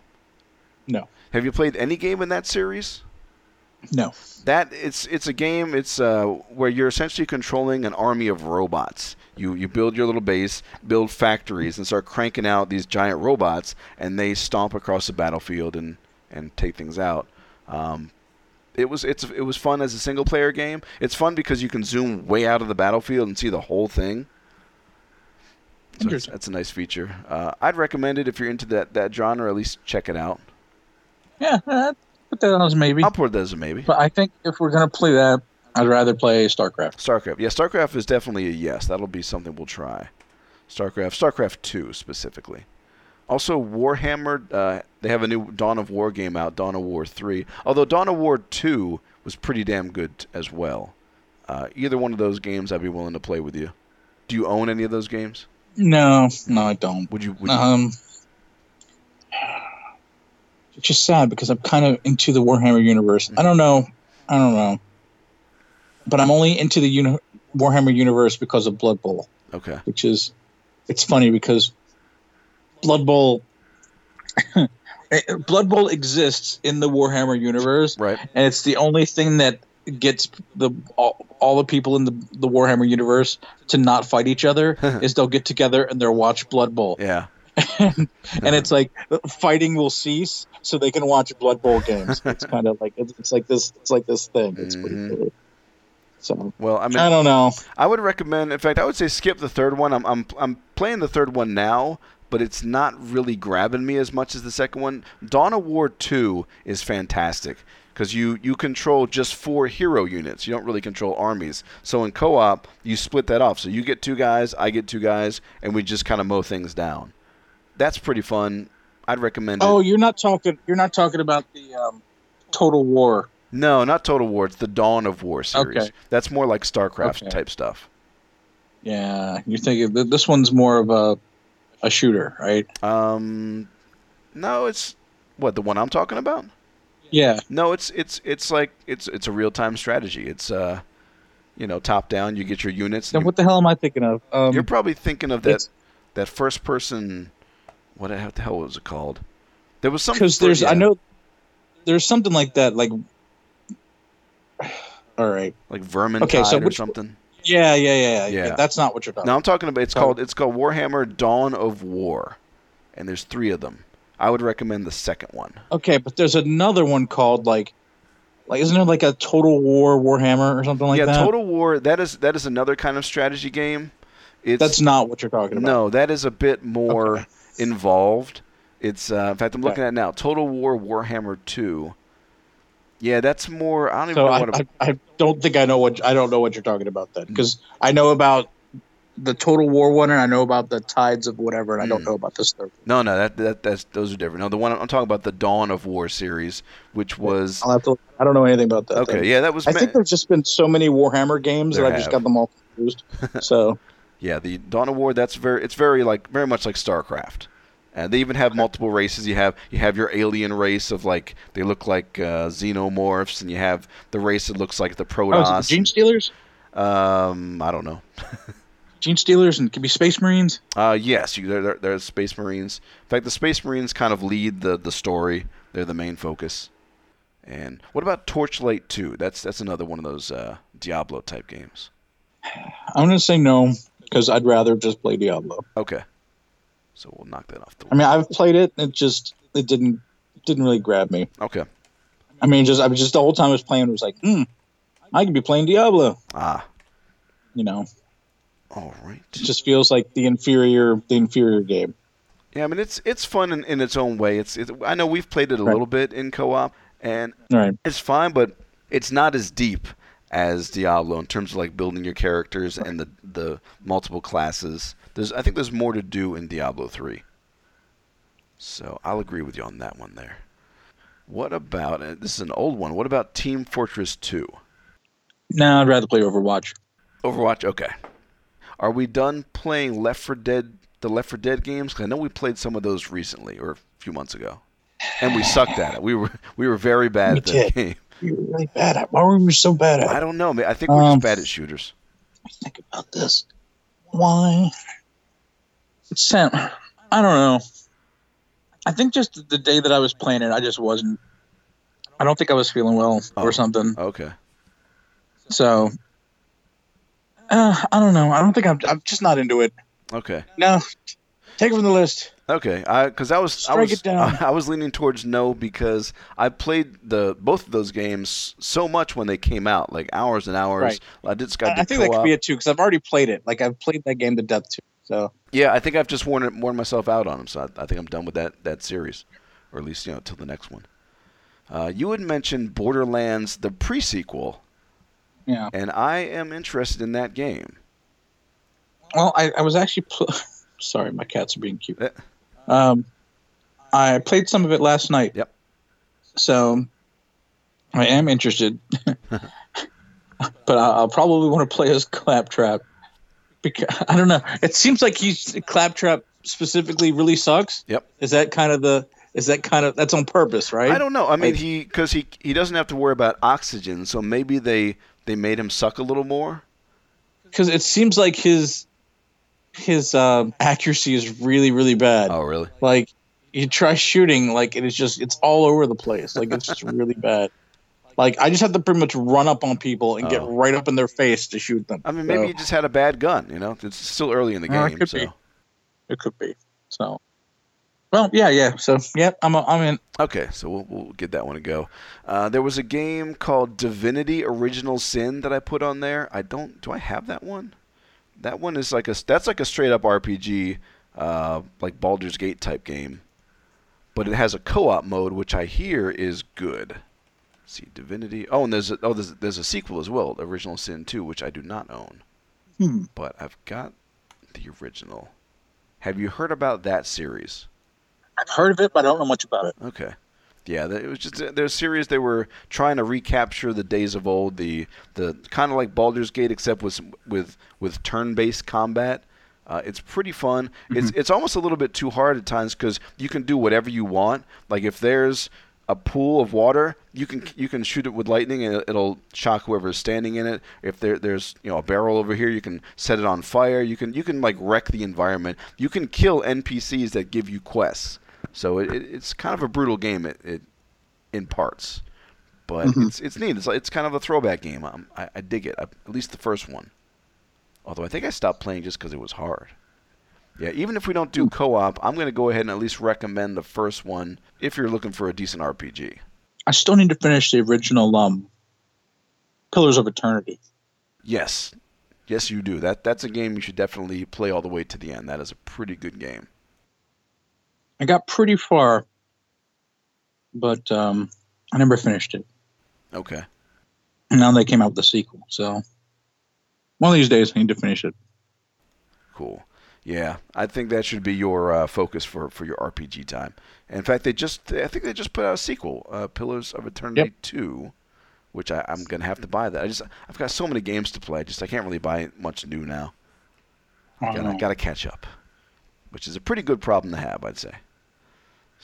no, Have you played any game in that series? no. That it's it's a game. It's uh, where you're essentially controlling an army of robots. You you build your little base, build factories, and start cranking out these giant robots, and they stomp across the battlefield and and take things out. Um, it was it's it was fun as a single player game. It's fun because you can zoom way out of the battlefield and see the whole thing. So that's a nice feature. Uh, I'd recommend it if you're into that that genre. At least check it out. Yeah, uh, put that as maybe. I'll put that as a maybe. But I think if we're gonna play that, I'd rather play StarCraft. StarCraft. Yeah, StarCraft is definitely a yes. That'll be something we'll try. StarCraft, StarCraft 2 specifically. Also, Warhammer, uh, they have a new Dawn of War game out, Dawn of War 3. Although Dawn of War 2 was pretty damn good as well. Uh, either one of those games I'd be willing to play with you. Do you own any of those games? No, no, I don't. Would you? Would you Um, it's just sad because I'm kind of into the Warhammer universe. I don't know. I don't know. But I'm only into the uni- Warhammer universe because of Blood Bowl, okay. which is it's funny because Blood Bowl. Blood Bowl exists in the Warhammer universe, Right. and it's the only thing that gets the all, all the people in the, the Warhammer universe to not fight each other is they'll get together and they'll watch Blood Bowl, Yeah. and it's like fighting will cease so they can watch Blood Bowl games. It's kind of like it's, it's like this it's like this thing. It's pretty Mhm. cool. So Well, I mean, I don't know. I would recommend. In fact, I would say skip the third one. I'm I'm I'm playing the third one now, but it's not really grabbing me as much as the second one. Dawn of War Two is fantastic because you you control just four hero units. You don't really control armies. So in co-op, you split that off. So you get two guys, I get two guys, and we just kind of mow things down. That's pretty fun. I'd recommend Oh, it. you're not talking. You're not talking about the um, Total War. No, not Total War. It's the Dawn of War series. Okay. That's more like StarCraft Okay. type stuff. Yeah, you're thinking this one's more of a a shooter, right? Um, no, it's what the one I'm talking about. Yeah. No, it's it's it's like it's it's a real time strategy. It's uh, you know, top down. You get your units. Then and what the hell am I thinking of? Um, you, are probably thinking of that that first person. What the hell- was it called? There was something because for- there's yeah, I know there's something like that. Like, all right. like Vermintide Okay, so or which- something. Yeah, yeah, yeah, Yeah. yeah. That's not what you're talking. No, I'm talking about. It's called it's called Warhammer Dawn of War, and there's three of them. I would recommend the second one. Okay, but there's another one called like, like isn't there like a Total War Warhammer or something like yeah, that? Yeah, Total War. That is that is another kind of strategy game. It's That's not what you're talking about. No, that is a bit more Okay. involved. It's uh, in fact I'm looking Okay. at it now. Total War Warhammer 2. Yeah, that's more. I don't even know I, what. I, I don't think I know what I don't know what you're talking about then because I know about the Total War one and I know about the Tides of whatever and I don't Mm. know about this third. no, no, that that that's those are different. No, the one I'm talking about the Dawn of War series, which was I'll have to. I don't know anything about that. okay. then. Yeah, that was. I ma- think there's just been so many Warhammer games There that I just got them all confused. so yeah, the Dawn of War. That's very. It's very like very much like StarCraft. And they even have multiple races. You have you have your alien race of like they look like uh, xenomorphs, and you have the race that looks like the Protoss. oh, Protoss. the Gene Stealers, um, I don't know. Gene Stealers, and could be Space Marines. Uh, yes, you, they're, they're Space Marines. In fact, the Space Marines kind of lead the, the story. They're the main focus. And what about Torchlight 2? That's that's another one of those uh, Diablo type games. I'm gonna say no because I'd rather just play Diablo. Okay, so we'll knock that off the. I mean, I've played it. It just it didn't didn't really grab me. Okay. I mean, just I was just the whole time I was playing, it was like, hmm, I could be playing Diablo. Ah, You know, all right. it just feels like the inferior the inferior game. Yeah, I mean it's it's fun in, in its own way. It's, it's I know we've played it a Right. little bit in co-op, and right. it's fine, but it's not as deep as Diablo in terms of like building your characters and the the multiple classes. There's I think there's more to do in Diablo 3. So I'll agree with you on that one there. What about uh, this is an old one. What about Team Fortress 2? No, I'd rather play Overwatch. Overwatch, okay. Are we done playing Left 4 Dead the Left 4 Dead games? 'Cause I know we played some of those recently or a few months ago. And we sucked at it. We were we were very bad We at that did. game. You're really bad at. Why were we so bad at? I don't know. man. I think we're Um, just bad at shooters. Think about this. Why? Sam, I don't know. I think just the day that I was playing it, I just wasn't. I don't think I was feeling well Oh. or something. Okay. So, uh, I don't know. I don't think I'm. I'm just not into it. Okay. No, take it from the list. Okay. Because I was I Strike was it down. I, was leaning towards no because I played the both of those games so much when they came out, like hours and hours. Right. I did. I, I, I did think that could be it too because I've already played it. Like I've played that game to death too. So Yeah, I think I've just worn it, worn myself out on them. So I, I think I'm done with that that series, or at least you know till the next one. Uh, you had mentioned Borderlands, the pre-sequel, yeah. and I am interested in that game. Well, I, I was actually. Pl- Sorry, my cats are being cute. Eh. Um, I played some of it last night. Yep. So I am interested, but I- I'll probably want to play as Claptrap because I don't know. It seems like he's Claptrap specifically really sucks. Yep. Is that kind of the? Is that kind of that's on purpose, right? I don't know. I mean, Like- he because he he doesn't have to worry about oxygen, so maybe they they made him suck a little more. because it seems like his his uh, accuracy is really really bad. Oh, really? Like you try shooting, like it is just it's all over the place. Like it's just really bad. Like I just have to pretty much run up on people and get Oh. right up in their face to shoot them. I mean, maybe So, you just had a bad gun. You know, it's still early in the Uh, it game. could so be. it could be. So, well, yeah, yeah. So, yep, I'm I'm in. okay, so we'll we'll get that one to go. Uh, there was a game called Divinity: Original Sin that I put on there. I don't. Do I have that one? That one is like a that's like a straight up RPG, uh, like Baldur's Gate type game, but it has a co-op mode, which I hear is good. Let's see Divinity. Oh, and there's a, oh there's there's a sequel as well, Original Sin 2, which I do not own, Hmm. but I've got the original. Have you heard about that series? I've heard of it, but I don't know much about it. Okay. Yeah, it was just their series. They were trying to recapture the days of old, the the kind of like Baldur's Gate, except with with with turn-based combat. Uh, it's pretty fun. It's it's almost a little bit too hard at times because you can do whatever you want. Like if there's a pool of water, you can you can shoot it with lightning and it- it'll shock whoever's standing in it. If there there's you know a barrel over here, you can set it on fire. You can you can like wreck the environment. You can kill NPCs that give you quests. So it, it, it's kind of a brutal game it, it in parts, but Mhm. it's it's neat. It's it's kind of a throwback game. Um, I, I dig it. I, at least the first one. Although I think I stopped playing just because it was hard. Yeah, even if we don't do co-op, I'm going to go ahead and at least recommend the first one if you're looking for a decent RPG. I still need to finish the original um, Pillars of Eternity. Yes, yes, you do. That that's a game you should definitely play all the way to the end. That is a pretty good game. I got pretty far, but um, I never finished it. Okay. And now they came out with the sequel, so one of these days I need to finish it. Cool. Yeah, I think that should be your uh, focus for, for your RPG time. In fact, they just I think they just put out a sequel, uh, Pillars of Eternity Yep. Two, which I, I'm gonna have to buy that. I just I've got so many games to play. Just I can't really buy much new now. I don't Gotta, gotta catch up, which is a pretty good problem to have, I'd say.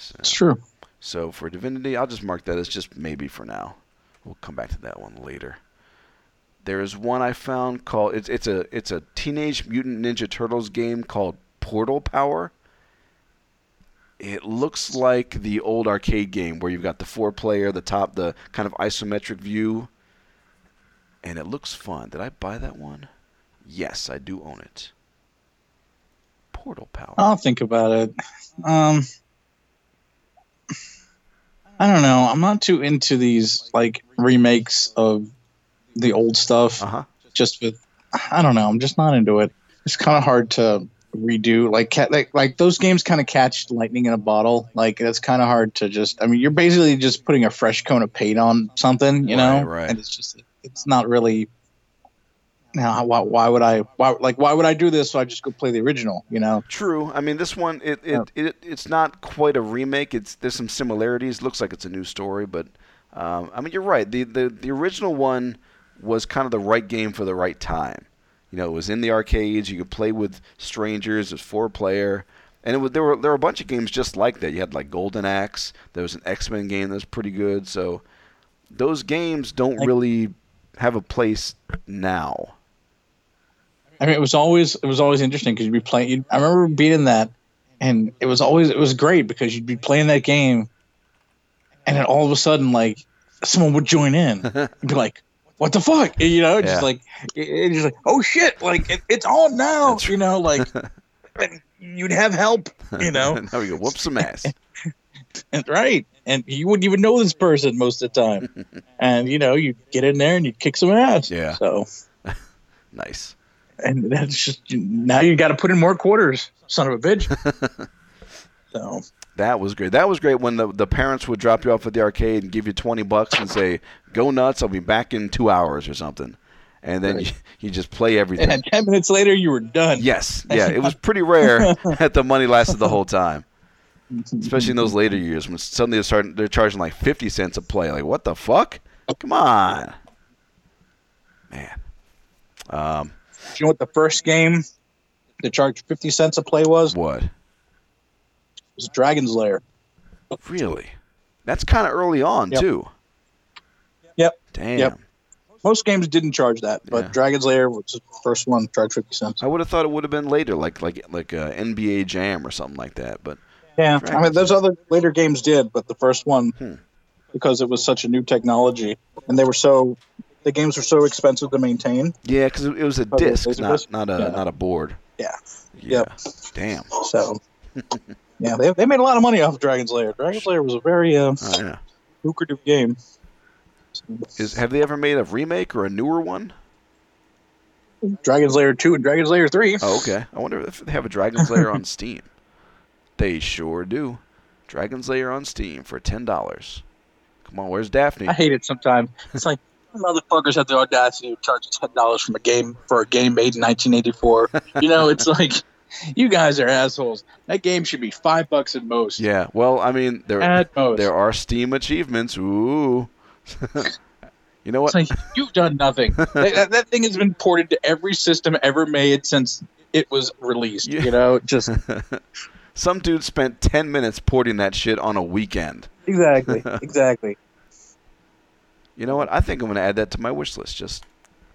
So, It's true. so for Divinity, I'll just mark that as just maybe for now. We'll come back to that one later. There is one I found called it's it's a it's a Teenage Mutant Ninja Turtles game called Portal Power. It looks like the old arcade game where you've got the four player, the top, the kind of isometric view, and it looks fun. Did I buy that one? Yes, I do own it. Portal Power. I'll think about it. Um, I don't know. I'm not too into these like remakes of the old stuff. Uh huh. Just with, I don't know. I'm just not into it. It's kind of hard to redo. Like, like, like those games kind of catch lightning in a bottle. Like, it's kind of hard to just. I mean, you're basically just putting a fresh coat of paint on something, you know. Right, right. And it's just, it's not really. Now, why, why would I? Why, like, why would I do this? So I just go play the original, you know? True. I mean, this one it it, Yeah. it it's not quite a remake. It's there's some similarities. Looks like it's a new story, but um, I mean, you're right. The, the the original one was kind of the right game for the right time. You know, it was in the arcades. You could play with strangers. It was four player, and it was there were there were a bunch of games just like that. You had like Golden Axe. There was an X Men game that was pretty good. So those games don't Like- really have a place now. I mean, it was always it was always interesting because you'd be playing. You'd, I remember beating that, and it was always it was great because you'd be playing that game, and then all of a sudden, like someone would join in and be like, "What the fuck?" You know, it's Yeah. just like it, just like, "Oh shit!" Like it, it's on now. That's You know, like and you'd have help. You know, And now go whoop some ass. and, right? And you wouldn't even know this person most of the time, and you know, you get in there and you kick some ass. Yeah. So. nice. And that's just now you got to put in more quarters, son of a bitch. so That was great. That was great when the, the parents would drop you off at the arcade and give you 20 bucks and say, go nuts, I'll be back in two hours or something. And then Right. you, you just play everything. and ten minutes later, you were done. yes. Yeah. It was pretty rare that the money lasted the whole time, especially in those later years when suddenly they're, starting, they're charging like 50 cents a play. Like, what the fuck? Come on. Man. Um, you know what the first game that charged fifty cents a play was? What? It was Dragon's Lair. Really? That's kind of early on, Yep. too. Yep. Damn. Yep. most games didn't charge that, but Yeah. Dragon's Lair was the first one, charged fifty cents. I would have thought it would have been later, like like like uh, NBA Jam or something like that. But Yeah, I mean, those other later games did, but the first one, Hmm. because it was such a new technology, and they were so, the games were so expensive to maintain. yeah, because it, was a Oh, disc, not not a Yeah. not a board. Yeah. Yeah. Yep. Damn. So, yeah, they, they made a lot of money off Dragon's Lair. Dragon's Lair was a very uh, Oh yeah. lucrative game. Is have they ever made a remake or a newer one? Dragon's Lair two and Dragon's Lair three. Oh, okay. I wonder if they have a Dragon's Lair on Steam. They sure do. Dragon's Lair on Steam for ten dollars. Come on, where's Daphne? I hate it sometimes. It's like motherfuckers have the audacity to charge ten dollars from a game for a game made in 1984. you know, it's like you guys are assholes. That game should be five bucks at most. Yeah. Well, I mean, there At most. there are Steam achievements. Ooh. you know what? It's like you've done nothing. that, that- that thing has been ported to every system ever made since it was released. Yeah. You know, just Some dude spent ten minutes porting that shit on a weekend. exactly, exactly. You know what? I think I'm gonna add that to my wish list just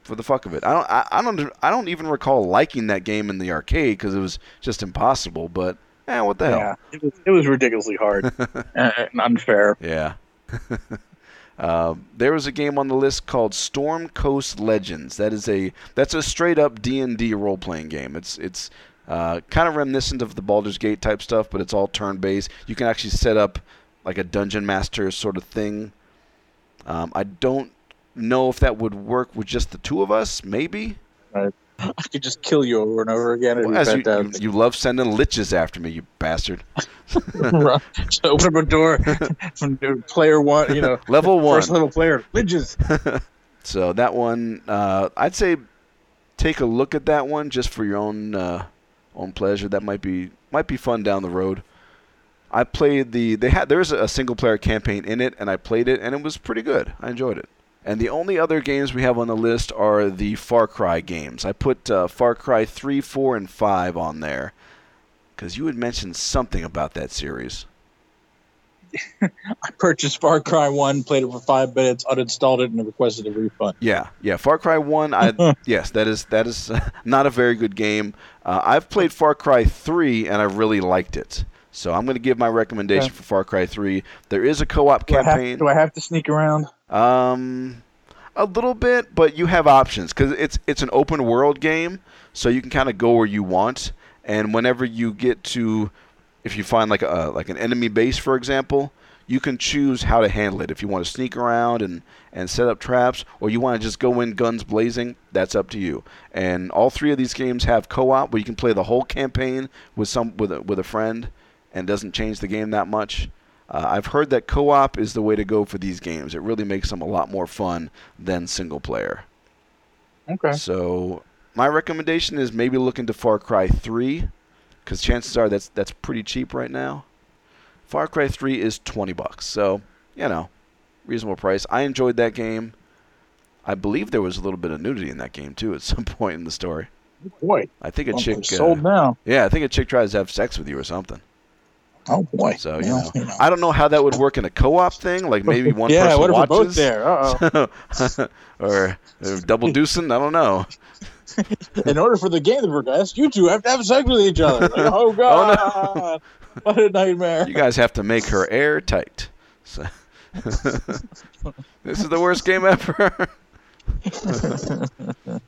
for the fuck of it. I don't. I, I don't. I don't even recall liking that game in the arcade because it was just impossible. But eh, what the hell? Yeah, it was, it was ridiculously hard and unfair. Yeah. Um, there was a game on the list called Sword Coast Legends. That is a that's a straight up D and D role playing game. It's it's uh, kind of reminiscent of the Baldur's Gate type stuff, but it's all turn based. You can actually set up like a dungeon master sort of thing. Um, I don't know if that would work with just the two of us. Maybe. I could just kill you over and over again. Well, as you, you, you love sending liches after me, you bastard. Just open up a door from player one, you know, Level one. first level player, liches. So that one, uh, I'd say, take a look at that one just for your own uh, own pleasure. That might be might be fun down the road. I played the they had there's a single player campaign in it, and I played it, and it was pretty good. I enjoyed it. And the only other games we have on the list are the Far Cry games. I put uh, Far Cry 3, 4, and 5 on there because you had mentioned something about that series. I purchased Far Cry One, played it for five minutes, uninstalled it, and requested a refund. Yeah, yeah. Far Cry One. I yes, that is that is not a very good game. Uh, I've played Far Cry Three and I really liked it. So I'm going to give my recommendation Okay. for Far Cry Three. There is a co-op Do I, have, campaign. do I have to sneak around? Um, a little bit, but you have options because it's it's an open world game, so you can kind of go where you want. And whenever you get to, if you find like a like an enemy base, for example, you can choose how to handle it. If you want to sneak around and and set up traps, or you want to just go in guns blazing, that's up to you. And all three of these games have co-op, where you can play the whole campaign with some with a, with a friend, and doesn't change the game that much. Uh, I've heard that co-op is the way to go for these games. It really makes them a lot more fun than single player. Okay. So my recommendation is maybe look into Far Cry 3, because chances are that's that's pretty cheap right now. Far Cry 3 is 20 bucks, so you know, reasonable price. I enjoyed that game. I believe there was a little bit of nudity in that game too at some point in the story. Boy, I think a well, chick, sold uh, now. yeah, I think a chick tries to have sex with you or something. Oh boy. So you Well, know, I don't know how that would work in a co-op thing. Like maybe one yeah, person what if we're watches, both there? Uh or, or double deucing. I don't know. oh. In order for the game to progress, you two have to have sex with each other. Like, oh god, what a nightmare! You guys have to make her airtight. So this is the worst game ever.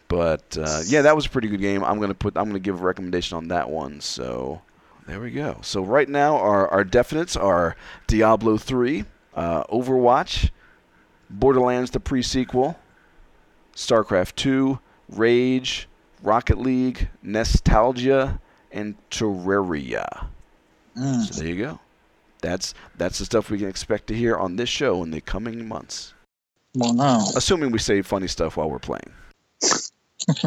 but uh, yeah, that was a pretty good game. I'm gonna put. I'm gonna give a recommendation on that one. So there we go. So right now our our definites are Diablo 3, uh, Overwatch, Borderlands the pre-sequel, StarCraft 2, Rage, Rocket League, Nostalgia, and Terraria. Mm. So there you go. That's that's the stuff we can expect to hear on this show in the coming months, Well, no, assuming we say funny stuff while we're playing.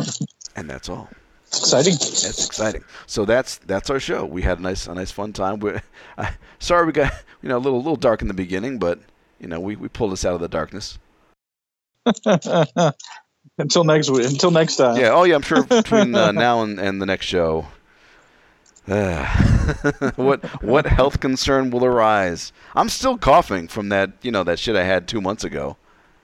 and that's all. It's exciting. That's exciting. So that's that's our show. We had a nice a nice fun time. We, I, sorry we got you know a little little dark in the beginning, but you know we, we pulled us out of the darkness. until next week. Until next time. Yeah. Oh yeah. I'm sure between uh, now and, and the next show. uh, what what health concern will arise? I'm still coughing from that you know that shit I had two months ago.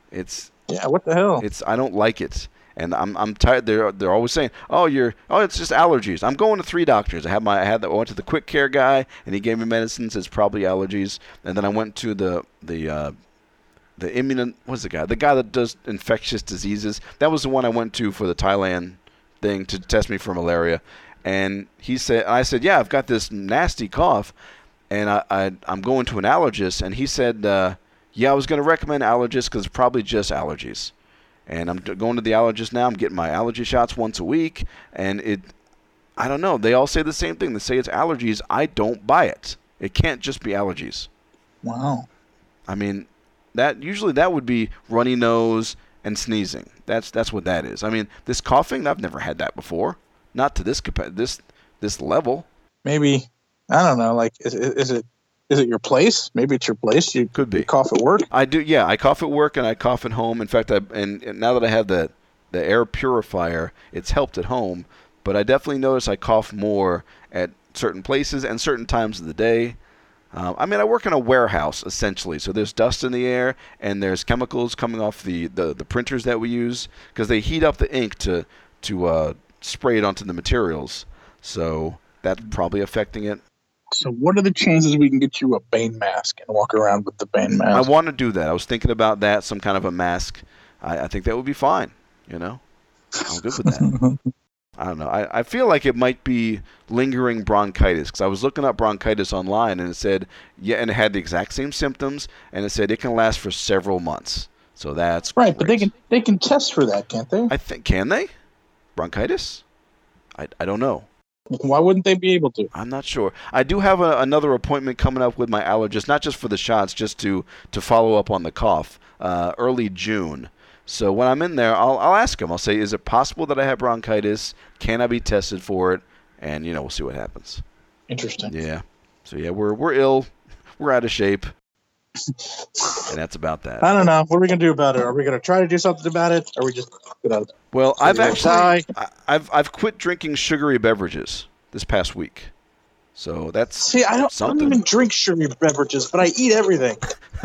It's Yeah, what the hell? It's I don't like it, and I'm I'm tired. They're they're always saying, oh you're oh it's just allergies. I'm going to three doctors. I had my I had the, I went to the quick care guy, and he gave me medicines. It's probably allergies, and then I went to the the uh, the immun what's the guy the guy that does infectious diseases. That was the one I went to for the Thailand thing to test me for malaria, and he said I said yeah I've got this nasty cough, and I, I I'm going to an allergist, and he said. Uh, yeah, I was going to recommend allergists because it's probably just allergies. And I'm going to the allergist now. I'm getting my allergy shots once a week, and it, I don't know. They all say the same thing. They say it's allergies. I don't buy it. It can't just be allergies. Wow. I mean, that usually that would be runny nose and sneezing. That's that's what that is. I mean, this coughing, I've never had that before. Not to this this this level. Maybe I don't know. Like, is, is it is it your place? Maybe it's your place. You could be you cough at work. I do. Yeah, I cough at work and I cough at home. In fact, I and, and now that I have the the air purifier, it's helped at home. But I definitely notice I cough more at certain places and certain times of the day. Um, I mean, I work in a warehouse essentially, so there's dust in the air and there's chemicals coming off the, the, the printers that we use because they heat up the ink to to uh, spray it onto the materials. So that's probably affecting it. So, what are the chances we can get you a Bane mask and walk around with the Bane mask? I want to do that. I was thinking about that, some kind of a mask. I, I think that would be fine. You know, I'm good with that. I don't know. I, I feel like it might be lingering bronchitis because I was looking up bronchitis online and it said, yeah, and it had the exact same symptoms and it said it can last for several months. So that's right. Great. But they can they can test for that, can't they? I think can they bronchitis? I I don't know. Why wouldn't they be able to? I'm not sure. I do have a, another appointment coming up with my allergist, not just for the shots, just to to follow up on the cough, uh, early June. So when I'm in there, I'll I'll ask him. I'll say, "Is it possible that I have bronchitis? Can I be tested for it?" And you know, we'll see what happens. Interesting. Yeah. So yeah, we're we're ill, we're out of shape, and that's about that. I don't know. What are we gonna do about it? Are we gonna try to do something about it? Or are we just gonna? Well, I've actually I, I've I've quit drinking sugary beverages this past week. So that's see, I don't, I don't even drink sugary beverages, but I eat everything.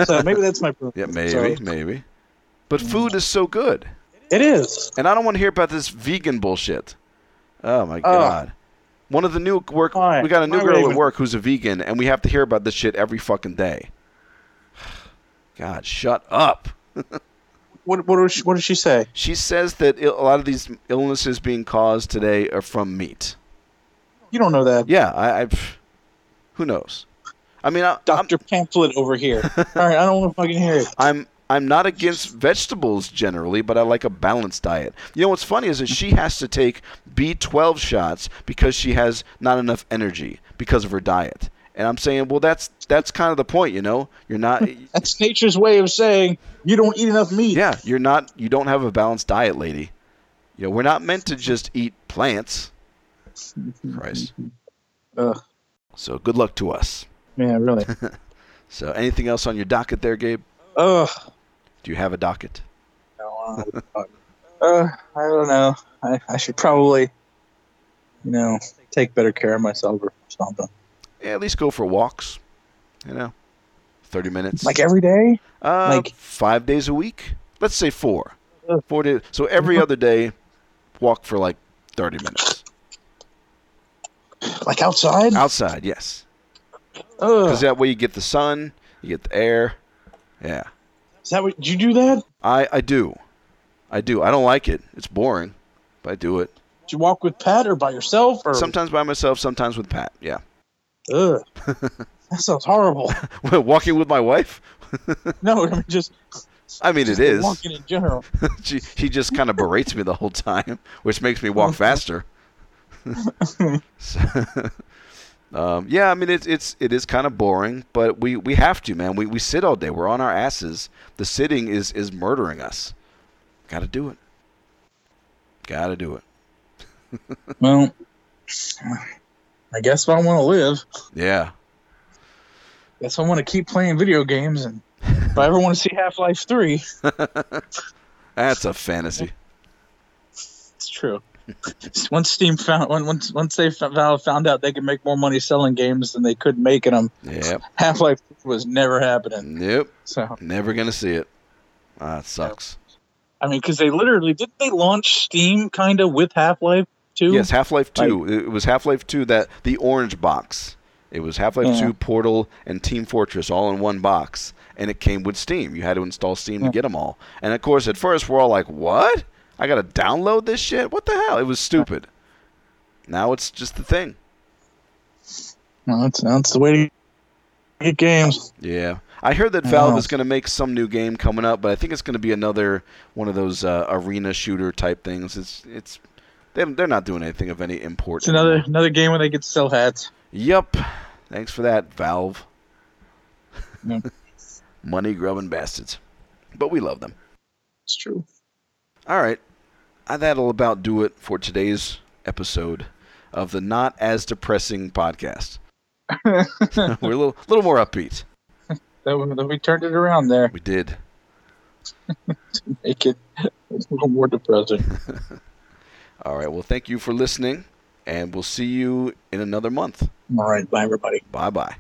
So maybe that's my problem. yeah, maybe, so. maybe. But food is so good. It is. And I don't want to hear about this vegan bullshit. Oh my god. Uh, One of the new work we got a new girl at work who's a vegan and we have to hear about this shit every fucking day. God, shut up. what what does she, what does she say? She says that a lot of these illnesses being caused today are from meat. You don't know that. Yeah, I. I who knows? I mean, Doctor Pamphlet over here. All right, I don't want to fucking hear it. I'm I'm not against vegetables generally, but I like a balanced diet. You know what's funny is that she has to take B12 shots because she has not enough energy because of her diet. And I'm saying, well, that's that's kind of the point, you know. You're not. that's nature's way of saying you don't eat enough meat. Yeah, you're not. You don't have a balanced diet, lady. You know, we're not meant to just eat plants. Christ. Ugh. So good luck to us. Yeah, really. so, anything else on your docket there, Gabe? Ugh. Do you have a docket? No, uh, uh, I don't know. I, I should probably, you know, take better care of myself or something yeah, at least go for walks. You know, thirty minutes. Like every day. Uh, like five days a week. Let's say four. Four days. So every other day, walk for like thirty minutes. Like outside. Outside, yes. Because that way you get the sun, you get the air. Yeah. Is that what? You do that? I I do, I do. I don't like it. It's boring, but I do it. Do you walk with Pat or by yourself? Or sometimes by myself, sometimes with Pat. Yeah. Ugh. that sounds horrible. walking with my wife? no, I mean just. I mean, it is. Walking in general. she she just kind of berates me the whole time, which makes me walk faster. so, um, yeah, I mean it's it's it is kind of boring, but we, we have to, man. We we sit all day. We're on our asses. The sitting is is murdering us. Got to do it. Got to do it. well, I guess if I want to live. Yeah. Guess I want to keep playing video games, and if I ever want to see Half Life Three, that's a fantasy. It's true. once Steam found once once they Valve found out they could make more money selling games than they could making them. Yep. Half Life was never happening. Nope. So never gonna see it. Ah, it sucks. I mean, because they literally didn't they launch Steam kind of with Half Life Two? Yes, Half Life Two. It was Half Life Two that the orange box. It was Half Life yeah. Two, Portal, and Team Fortress all in one box, and it came with Steam. You had to install Steam yeah. to get them all. And of course, at first we're all like, "What? I got to download this shit? What the hell?" It was stupid. Now it's just the thing. Well, that's that's the way to get games. Yeah. I heard that Valve is going to make some new game coming up, but I think it's going to be another one of those uh, arena shooter type things. It's it's they're not doing anything of any import. It's another another game where they get to sell hats. Yep. Thanks for that, Valve. Money grubbing bastards, but we love them. It's true. All right, uh, that'll about do it for today's episode of the not as depressing podcast. We're a little little more upbeat. That we turned it around there. We did. to make it a little more depressing. All right. Well, thank you for listening, and we'll see you in another month. All right. Bye, everybody. Bye bye.